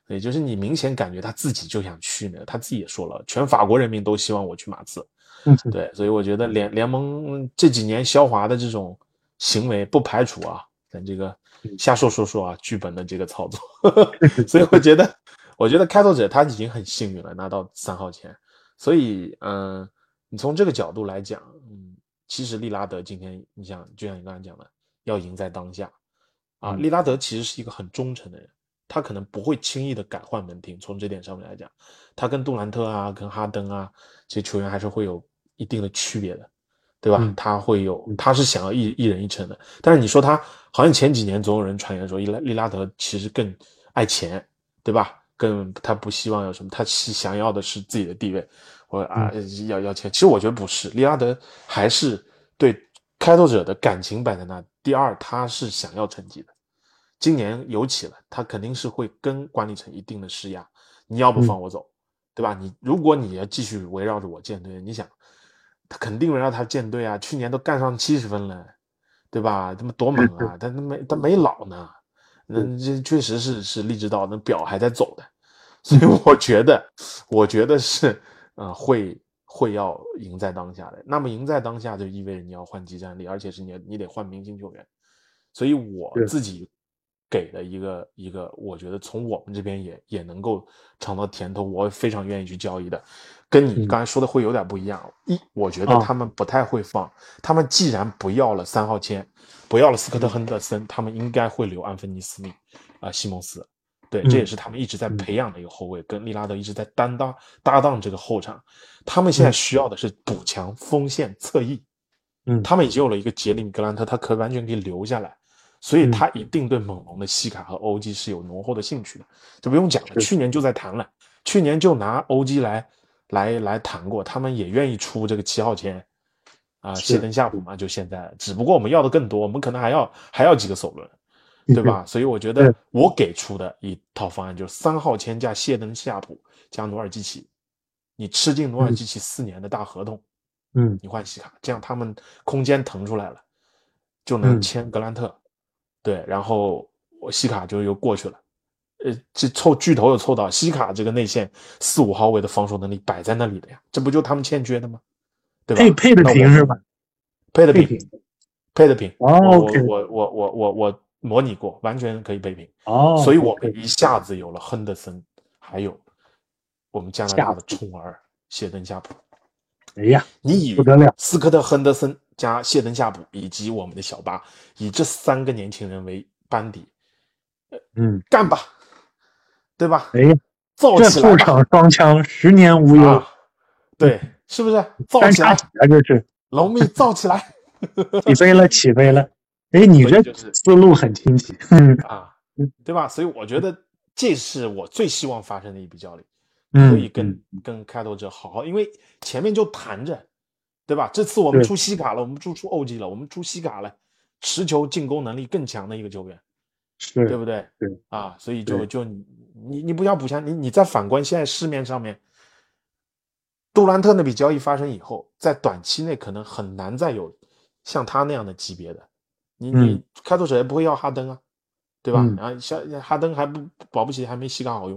也就是你明显感觉他自己就想去呢，他自己也说了，全法国人民都希望我去马刺，对，所以我觉得联联盟这几年肖华的这种行为不排除啊，咱这个瞎说说说啊，剧本的这个操作，[laughs] 所以我觉得，我觉得开拓者他已经很幸运了，拿到三号签，所以嗯，你从这个角度来讲，嗯，其实利拉德今天，你想就像你刚才讲的，要赢在当下啊，利拉德其实是一个很忠诚的人，他可能不会轻易的改换门庭，从这点上面来讲，他跟杜兰特啊，跟哈登啊这些球员还是会有。一定的区别的，对吧？他会有，他是想要一一人一城的。但是你说他好像前几年总有人传言说，伊拉利拉德其实更爱钱，对吧？更他不希望有什么，他是想要的是自己的地位，我啊要要钱。其实我觉得不是，利拉德还是对开拓者的感情摆在那。第二，他是想要成绩的。今年有起了，他肯定是会跟管理层一定的施压。你要不放我走，对吧？你如果你要继续围绕着我建队，你想。他肯定围绕他建队啊！去年都干上七十分了，对吧？他妈多猛啊！[laughs] 他他没他没老呢，嗯，这确实是是励志到那表还在走的，[laughs] 所以我觉得，我觉得是，呃，会会要赢在当下的。那么赢在当下就意味着你要换集战力，而且是你你得换明星球员。所以我自己给的一个一个，我觉得从我们这边也也能够尝到甜头，我非常愿意去交易的。跟你刚才说的会有点不一样。一，我觉得他们不太会放。他们既然不要了三号签，不要了斯科特亨德森，他们应该会留安芬尼斯密，啊，西蒙斯。对，这也是他们一直在培养的一个后卫，跟利拉德一直在担当搭档这个后场。他们现在需要的是补强锋线侧翼。嗯，他们已经有了一个杰里米格兰特，他可完全可以留下来，所以他一定对猛龙的西卡和欧基是有浓厚的兴趣的。就不用讲了，去年就在谈了，去年就拿欧基来。来来谈过，他们也愿意出这个七号签，啊，谢登夏普嘛，就现在，只不过我们要的更多，我们可能还要还要几个首轮，对吧？所以我觉得我给出的一套方案就是三号签加谢登夏普加努尔基奇，你吃进努尔基奇四年的大合同，嗯，你换西卡，这样他们空间腾出来了，就能签格兰特，对，然后我西卡就又过去了。呃，这凑巨头又凑到西卡这个内线四五号位的防守能力摆在那里的呀，这不就他们欠缺的吗？对吧？配配的平是吧？配的平，配的平。哦，我我我我我我模拟过，完全可以配平。哦，所以我们一下子有了亨德森，还有我们加拿大的宠儿谢登夏普。哎呀，你以不得了，斯科特亨德森加谢登夏普以及我们的小巴，以这三个年轻人为班底，嗯，干吧！对吧？哎，造起来！后场双枪，十年无忧。对，是不是？造起来！这是龙蜜造起来！[laughs] 起飞了，起飞了！哎，你这思路很清晰啊，对吧？所以我觉得这是我最希望发生的一笔交易，可以跟跟开拓者好好，因为前面就谈着，对吧？这次我们出西卡了，我们出出 OG 了，我们出西卡了，持球进攻能力更强的一个球员。是对不对？对啊，所以就就你你你不要补强，你你再反观现在市面上面，杜兰特那笔交易发生以后，在短期内可能很难再有像他那样的级别的，你你开拓者也不会要哈登啊，对吧？然后像哈登还不保不齐还没西卡好用，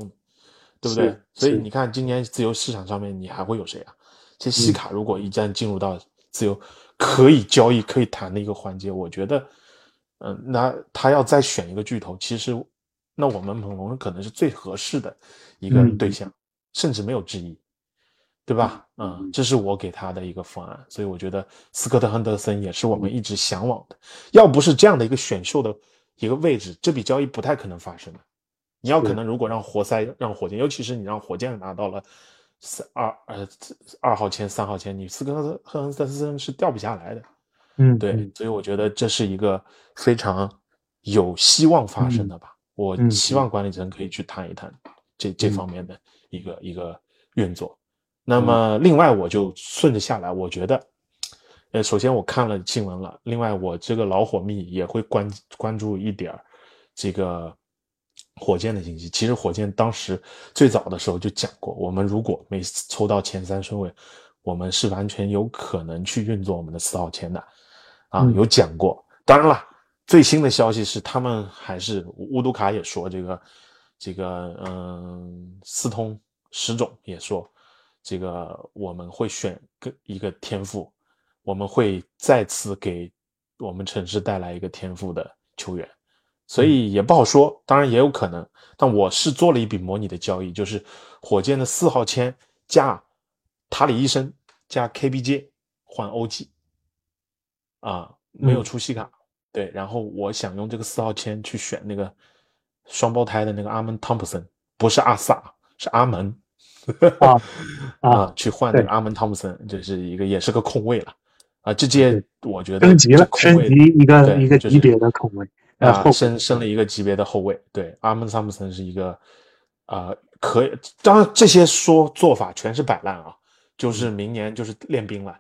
对不对？所以你看今年自由市场上面你还会有谁啊？其实西卡如果一旦进入到自由可以交易可以谈的一个环节，我觉得。嗯，那他要再选一个巨头，其实，那我们猛龙可能是最合适的一个对象，甚至没有之一，对吧？嗯，这是我给他的一个方案，所以我觉得斯科特·亨德森也是我们一直向往的。要不是这样的一个选秀的一个位置，这笔交易不太可能发生的。你要可能如果让活塞、让火箭，尤其是你让火箭拿到了三二呃二号签、三号签，你斯科特·亨德森是掉不下来的。嗯，对，所以我觉得这是一个非常有希望发生的吧。我希望管理层可以去谈一谈这这方面的一个一个运作。那么，另外我就顺着下来，我觉得，呃，首先我看了新闻了，另外我这个老火蜜也会关关注一点这个火箭的信息。其实火箭当时最早的时候就讲过，我们如果每次抽到前三顺位，我们是完全有可能去运作我们的四号签的，啊，嗯有讲过。当然了，最新的消息是他们还是乌杜卡也说这个这个嗯，斯通石总也说这个我们会选个一个天赋，我们会再次给我们城市带来一个天赋的球员，所以也不好说，当然也有可能。但我是做了一笔模拟的交易，就是火箭的四号签加塔里医生加 KBJ 换 OG，啊，没有出西卡，对，然后我想用这个四号签去选那个双胞胎的那个阿门汤普森，不是阿萨，是阿门。啊啊啊，去换那个对阿门汤普森，这是一个也是个控卫了啊。这届我觉得升级了升级一个一个级别的控卫，呃，啊，升升了一个级别的后卫。对，阿门汤普森是一个啊、可以，当然这些说做法全是摆烂啊，就是明年就是练兵了，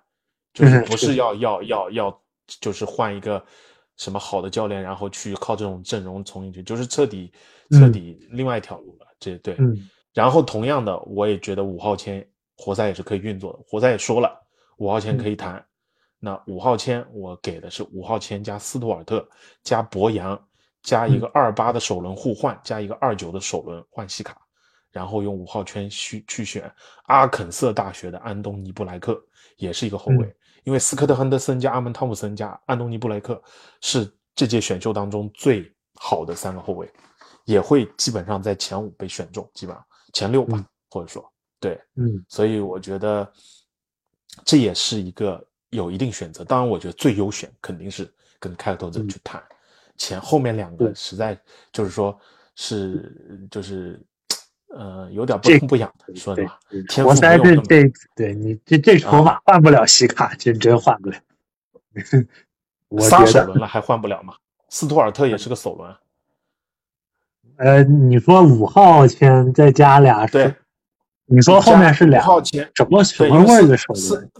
就是不是要要要要就是换一个什么好的教练，然后去靠这种阵容冲进去，就是彻底彻嗯底另外一条路了。这对，嗯然后同样的，我也觉得五号签活塞也是可以运作的。活塞也说了，五号签可以谈。那五号签我给的是五号签加斯图尔特加博扬加一个二八的首轮互换加一个二九的首轮换西卡，然后用五号签去去选阿肯色大学的安东尼布莱克，也是一个后卫。因为斯科特亨德森加阿门汤普森加安东尼布莱克是这届选秀当中最好的三个后卫，也会基本上在前五被选中，基本上前六吧，嗯或者说对，嗯所以我觉得这也是一个有一定选择。当然，我觉得最优选肯定是跟开拓者去谈，前后面两个实在就是说是就是呃有点不痛不痒的，说实对话，天赋活塞没有那么这这对你这这筹码换不了西卡，这真换不了。[laughs] 我仨首轮了还换不了吗？斯图尔特也是个首轮啊，[laughs] 呃，你说五号签再加俩是，对，你说后面是五俩号签，什么什对，么因为四味儿的首轮？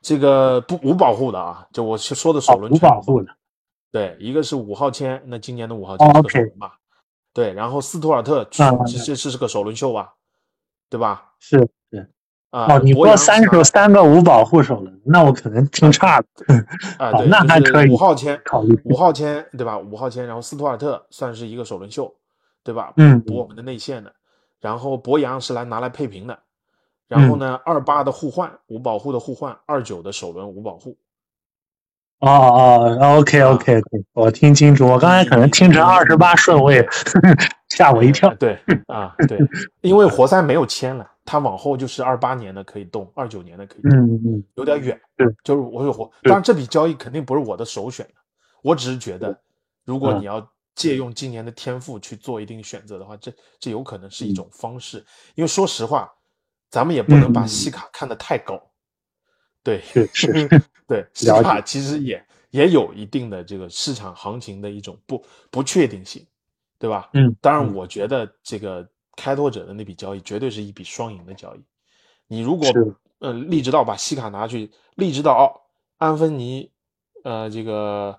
这个不无保护的啊，就我说的首哦，轮全无保护的。对，一个是五号签，那今年的五号签哦是个首轮吧？对，然后斯图尔特嗯这这这是个首轮秀吧？对吧？是是啊，哦，你博说三扬是拿手三个无保护首轮，那我可能听差了。啊，好对，那还可以五号签，考虑五号签对吧？五号签，然后斯图尔特算是一个首轮秀，对吧？嗯补我们的内线的，然后博扬是来拿来配平的，然嗯后呢，二八的互换无保护的互换，二九的首轮无保护，哦哦，OK OK OK，我听清楚，我刚才可能听成二十八顺位，[laughs] 吓我一跳呃。对啊，对，因为活塞没有签了，他往后就是二八年的可以动，二九年的可以动。嗯嗯有点远，对就是我有活，是当然这笔交易肯定不是我的首选，我只是觉得，如果嗯你要借用今年的天赋去做一定选择的话，这这有可能是一种方式，因为说实话，咱们也不能把嗯西卡看得太高，[laughs] 对，是是对，西了卡其实也也有一定的这个市场行情的一种不不确定性，对吧？嗯当然，嗯我觉得这个开拓者的那笔交易绝对是一笔双赢的交易。你如果是呃利直道把西卡拿去，利直道哦，安芬尼，呃这个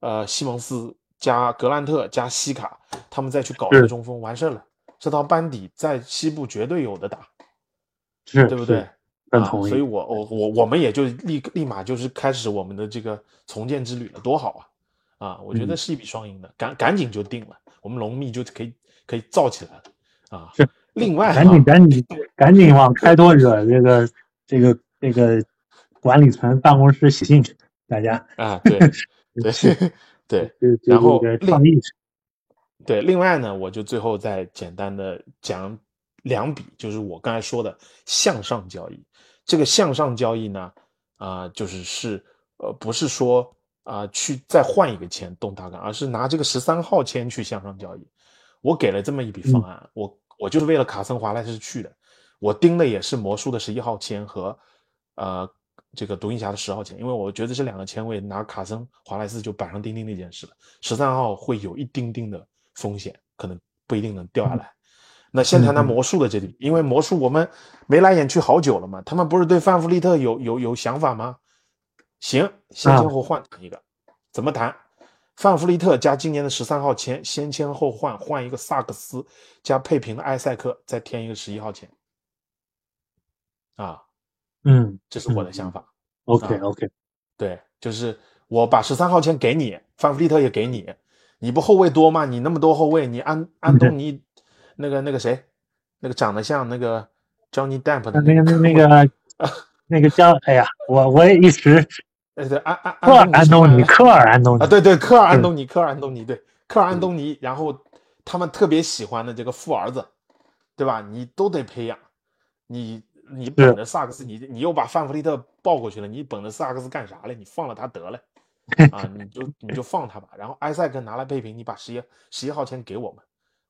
呃西蒙斯加格兰特加西卡，他们再去搞一个中锋，完事儿了。这套班底在西部绝对有的打，是，对不对？所以我我我我们也就立立马就是开始我们的这个重建之旅了，多好啊！啊，我觉得嗯是一笔双赢的，赶赶紧就定了，我们龙蜜就可以可以造起来了啊！是另外赶紧啊赶紧赶紧往开拓者这个这个这个管理层办公室写信去，大家啊，对 [laughs] 对 [laughs] 对然后这个另倡议去。对，另外呢，我就最后再简单的讲两笔，就是我刚才说的向上交易。这个向上交易呢，啊、就是是呃，不是说啊、去再换一个签动大杆，而是拿这个十三号签去向上交易。我给了这么一笔方案，我我就是为了卡森华莱士去的，我盯的也是魔术的十一号签和呃这个独行侠的十号签，因为我觉得这两个签位拿卡森华莱士就板上钉钉那件事了。十三号会有一丁丁的风险，可能不一定能掉下来。那先谈谈魔术的这里，因为魔术我们眉来眼去好久了嘛，他们不是对范弗利特有有有想法吗？行，先签后换谈一个，怎么谈？范弗利特加今年的十三号签，先签后换，换一个萨克斯加配平的埃塞克，再添一个十一号签。啊，嗯这是我的想法。，OK 啊 OK，对，就是我把十三号签给你，范弗利特也给你，你不后卫多吗？你那么多后卫，你安安东 [laughs] 尼，那个那个谁，那个长得像那个 Johnny Depp 的那个那那个 [laughs] 那个叫哎呀，我我也一时呃对安安科尔安东尼，科尔安东尼啊，对对，科尔安东尼，科尔安东尼，对，科尔安东尼，然后他们特别喜欢的这个富儿子，对吧？你都得培养，你你本着萨克斯，你你又把范弗利特抱过去了，你本着萨克斯干啥嘞？你放了他得了，[laughs] 啊，你就你就放他吧。然后埃塞克拿来配平，你把十一十一号签给我们，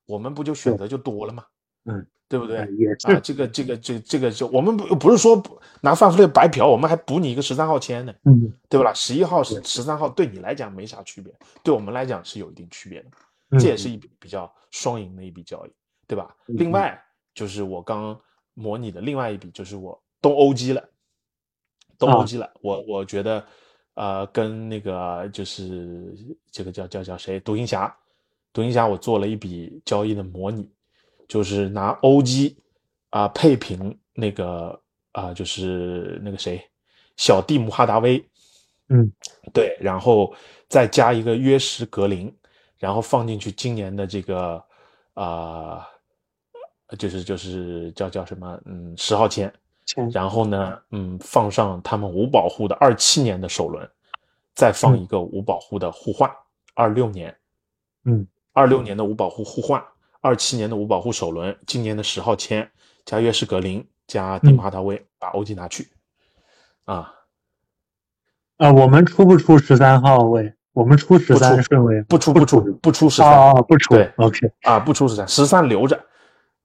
我们不就选择就多了吗？嗯，对不对？也啊，这个这个这这个就我们不不是说拿范弗利白嫖，我们还补你一个十三号签呢。嗯对吧？十一号是十三号，对你来讲没啥区别，对我们来讲是有一定区别的。嗯这也是一笔比较双赢的一笔交易，对吧？嗯另外就是我刚模拟的另外一笔，就是我东欧机了，东欧啊机了。我我觉得，呃，跟那个就是这个叫叫叫谁，独行侠，独行侠，我做了一笔交易的模拟，就是拿欧机啊、配平那个啊、就是那个谁，小蒂姆哈达威，嗯，对，然后再加一个约什格林，然后放进去今年的这个啊、就是就是叫叫什么，嗯，十号签，签。然后呢，嗯，放上他们无保护的二七年的首轮，再放嗯。一个无保护的互换，二六年，嗯，二六年的五保护互换，二七年的五保护首轮，今年的十号签加约什格林加蒂姆哈达威，把欧几拿去，啊，啊，我们出不出十三号位？我们出十三顺位？不出不出不出十哦三哦，不出对。OK 啊，不出十三，十三留着。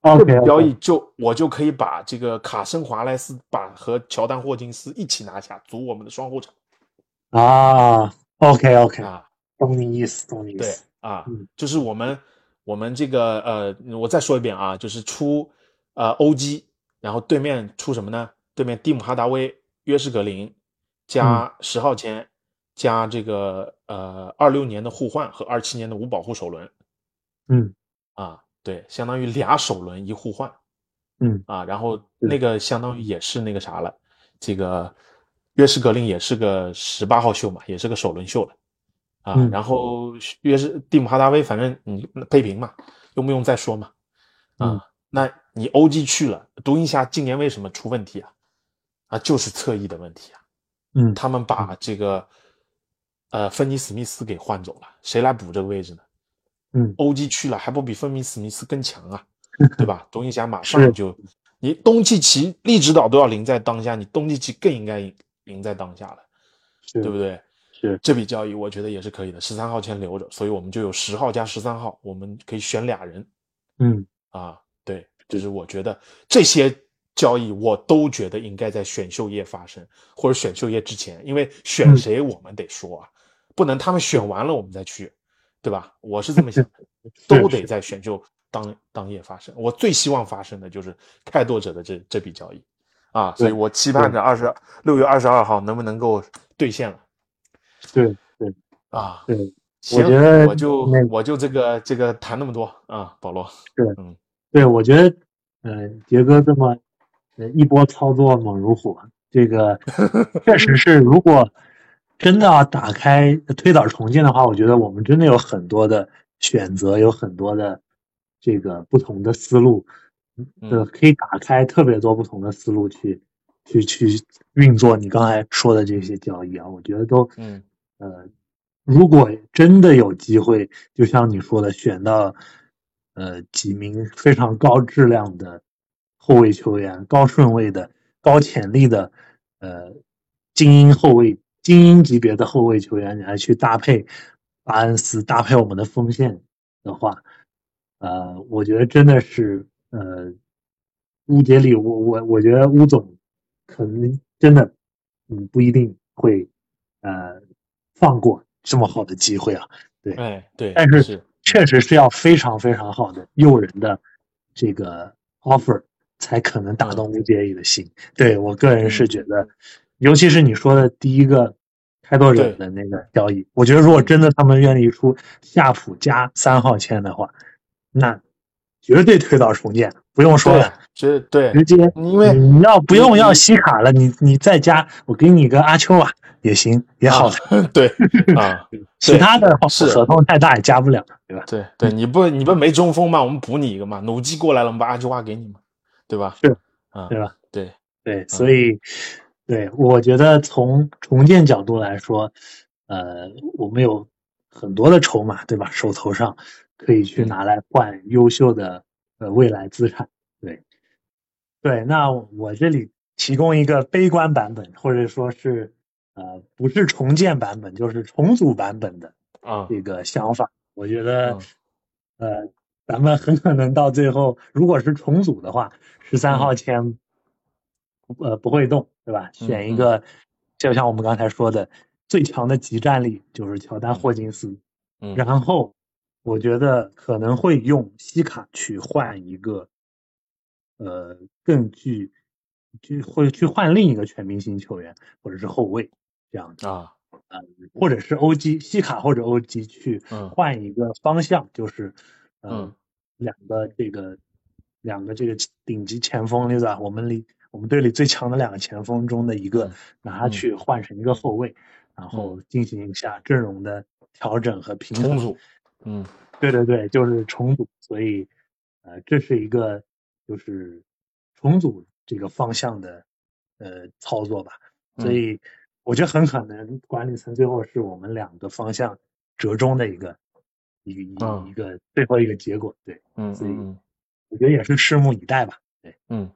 这笔交易就我就可以把这个卡森华莱斯把和乔丹霍金斯一起拿下，组我们的双后场啊，OK OK，啊。懂你意思，懂你意对思。啊嗯，就是我们我们这个呃，我再说一遍啊，就是出呃欧基，然后对面出什么呢？对面蒂姆哈达威、约什格林加十号签，加这个呃二六年的互换和二七年的无保护首轮嗯啊，对，相当于俩首轮一互换嗯啊，然后那个相当于也是那个啥了，这个约什格林也是个十八号秀嘛，也是个首轮秀了。啊，嗯然后约是蒂姆哈达威，反正你配平嘛，用不用再说嘛？啊，嗯那你欧基去了，独行侠今年为什么出问题啊？啊，就是侧翼的问题啊，嗯他们把这个呃芬尼史密斯给换走了，谁来补这个位置呢？嗯欧基去了，还不比芬尼史密斯更强啊？[laughs] 对吧？独行侠马上就，你东契奇、利指导都要赢在当下，你东契奇更应该赢赢在当下了，对不对？是这笔交易我觉得也是可以的，十三号签留着，所以我们就有十号加十三号，我们可以选俩人嗯啊。对，就是我觉得这些交易我都觉得应该在选秀夜发生，或者选秀夜之前，因为选嗯谁我们得说啊，不能他们选完了我们再去，对吧？我是这么想的，[laughs] 都得在选秀当当夜发生。我最希望发生的就是开拓者的这这笔交易啊，所以我期盼着二十六月二十二号能不能够兑现了。对对啊，对，行，觉得我就那我就这个这个谈那么多啊，保罗。对，对我觉得，嗯、杰哥这么，呃，一波操作猛如虎，这个 [laughs] 确实是，如果真的要打开推倒重建的话，我觉得我们真的有很多的选择，有很多的这个不同的思路，呃，嗯可以打开特别多不同的思路去去去运作你刚才说的这些交易啊，我觉得都嗯呃，如果真的有机会，就像你说的，选到呃几名非常高质量的后卫球员、高顺位的、高潜力的呃精英后卫、精英级别的后卫球员来去搭配巴恩斯、搭配我们的锋线的话，呃，我觉得真的是呃，乌杰里，我我我觉得乌总可能真的嗯不一定会呃放过这么好的机会啊。哎，对，但是是。确实是要非常非常好的诱人的这个 offer 才可能打动乌杰里的心。对我个人是觉得，尤其是你说的第一个开拓者的那个交易，我觉得如果真的他们愿意出夏普加三号签的话，那绝对推到重建，不用说了，直对，直接因为你要不用要西卡了，你你再加，我给你个阿丘瓦也行，也好的。[laughs] 对啊，[laughs] 其他的是合同太大也加不了，对吧？对对，你不你不没中锋吗？我们补你一个嘛，努基过来了，我们把阿基瓦给你嘛，对吧？是啊，对吧？对，对，所以，对我觉得从重建角度来说，呃，我们有很多的筹码，对吧？手头上可以去拿来换优秀的呃未来资产，对，对。那我这里提供一个悲观版本，或者说是呃不是重建版本，就是重组版本的啊，这个想法，我觉得嗯，呃，咱们很可能到最后，如果是重组的话，十三号签，呃，不会动，对吧？选一个，就像我们刚才说的，最强的集战力就是乔丹霍金斯，嗯，然后我觉得可能会用西卡去换一个，呃，更具，就会去换另一个全明星球员或者是后卫这样子。啊，呃，或者是 OG 西卡或者 OG 去嗯换一个方向，就是呃、嗯两个这个两个这个顶级前锋对吧？我们里我们队里最强的两个前锋中的一个嗯，拿它去换成一个后卫，然后进行一下阵容的调整和平衡。重组，嗯对对对，就是重组，所以呃，这是一个就是重组这个方向的呃操作吧。所嗯以我觉得很可能管理层最后是我们两个方向折中的一个一个一嗯一个最后一个结果。对，嗯所以我觉得也是拭目以待吧。对，嗯，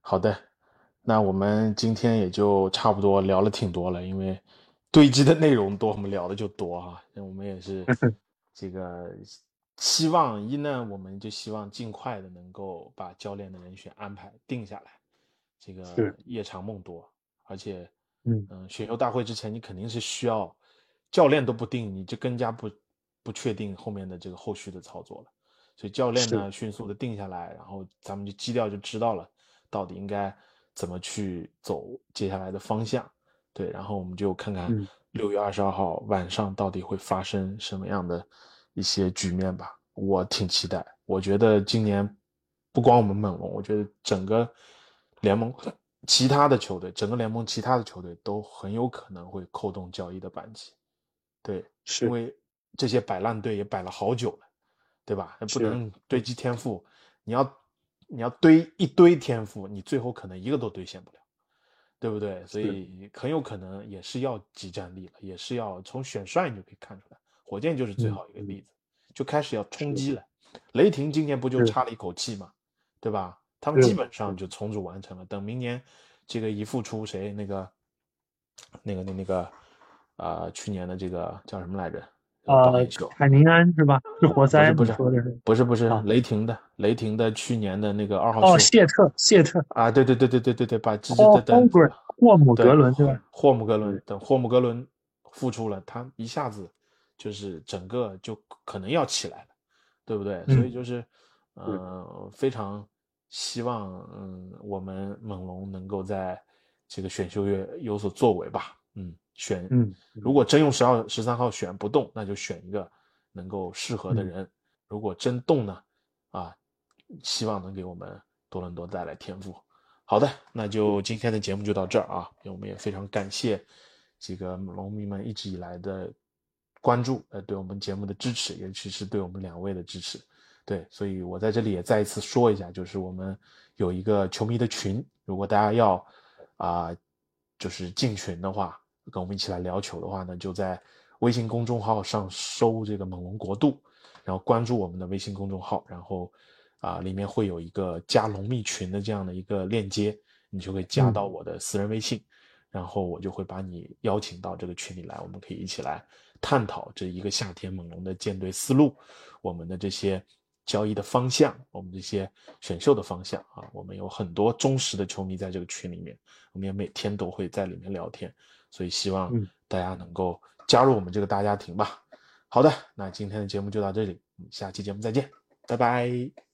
好的，那我们今天也就差不多聊了挺多了，因为堆积的内容多，我们聊的就多啊。那我们也是 [laughs] 这个希望一呢，我们就希望尽快的能够把教练的人选安排定下来，这个是夜长梦多，而且嗯嗯，选秀大会之前你肯定是需要教练都不定，你就更加不不确定后面的这个后续的操作了。所以教练呢迅速的定下来，然后咱们就基调就知道了，到底应该怎么去走接下来的方向。对，然后我们就看看嗯六月二十二号晚上到底会发生什么样的一些局面吧。我挺期待，我觉得今年不光我们猛龙，我觉得整个联盟其他的球队，整个联盟其他的球队都很有可能会扣动交易的扳机。对，是因为这些摆烂队也摆了好久了，对吧？不能堆积天赋，你要你要堆一堆天赋，你最后可能一个都兑现不了，对不对？所以很有可能也是要集战力了，也是要从选帅你就可以看出来，火箭就是最嗯好一个例子，就开始要冲击了。雷霆今年不就差了一口气嘛，对吧？他们基本上就重组完成了，等明年这个一复出谁那个那个那那个呃去年的这个叫什么来着？呃榜一秀，海宁安是吧？是活塞，不是不是？不是不是啊雷霆的雷霆的去年的那个二号哦，谢特，谢特，啊，对对对对对对对，把直接哦的等霍姆格伦对吧？霍姆格伦等霍姆格伦复出了，他一下子就是整个就可能要起来了，对不对？所以嗯就是呃非常希望嗯我们猛龙能够在这个选秀月有所作为吧，嗯，选嗯如果真用十号十三号选不动，那就选一个能够适合的嗯人。如果真动呢，啊，希望能给我们多伦多带来天赋。好的，那就今天的节目就到这儿啊，我们也非常感谢这个龙迷们一直以来的关注，呃，对我们节目的支持，尤其是对我们两位的支持。对，所以我在这里也再一次说一下，就是我们有一个球迷的群，如果大家要啊、就是进群的话，跟我们一起来聊球的话呢，就在微信公众号上搜这个猛龙国度，然后关注我们的微信公众号，然后啊、里面会有一个加龙密群的这样的一个链接，你就可以加到我的私人微信，然后我就会把你邀请到这个群里来，我们可以一起来探讨这一个夏天猛龙的建队思路，我们的这些交易的方向，我们这些选秀的方向啊，我们有很多忠实的球迷在这个群里面，我们也每天都会在里面聊天，所以希望嗯大家能够加入我们这个大家庭吧。好的，那今天的节目就到这里，我们下期节目再见，拜拜。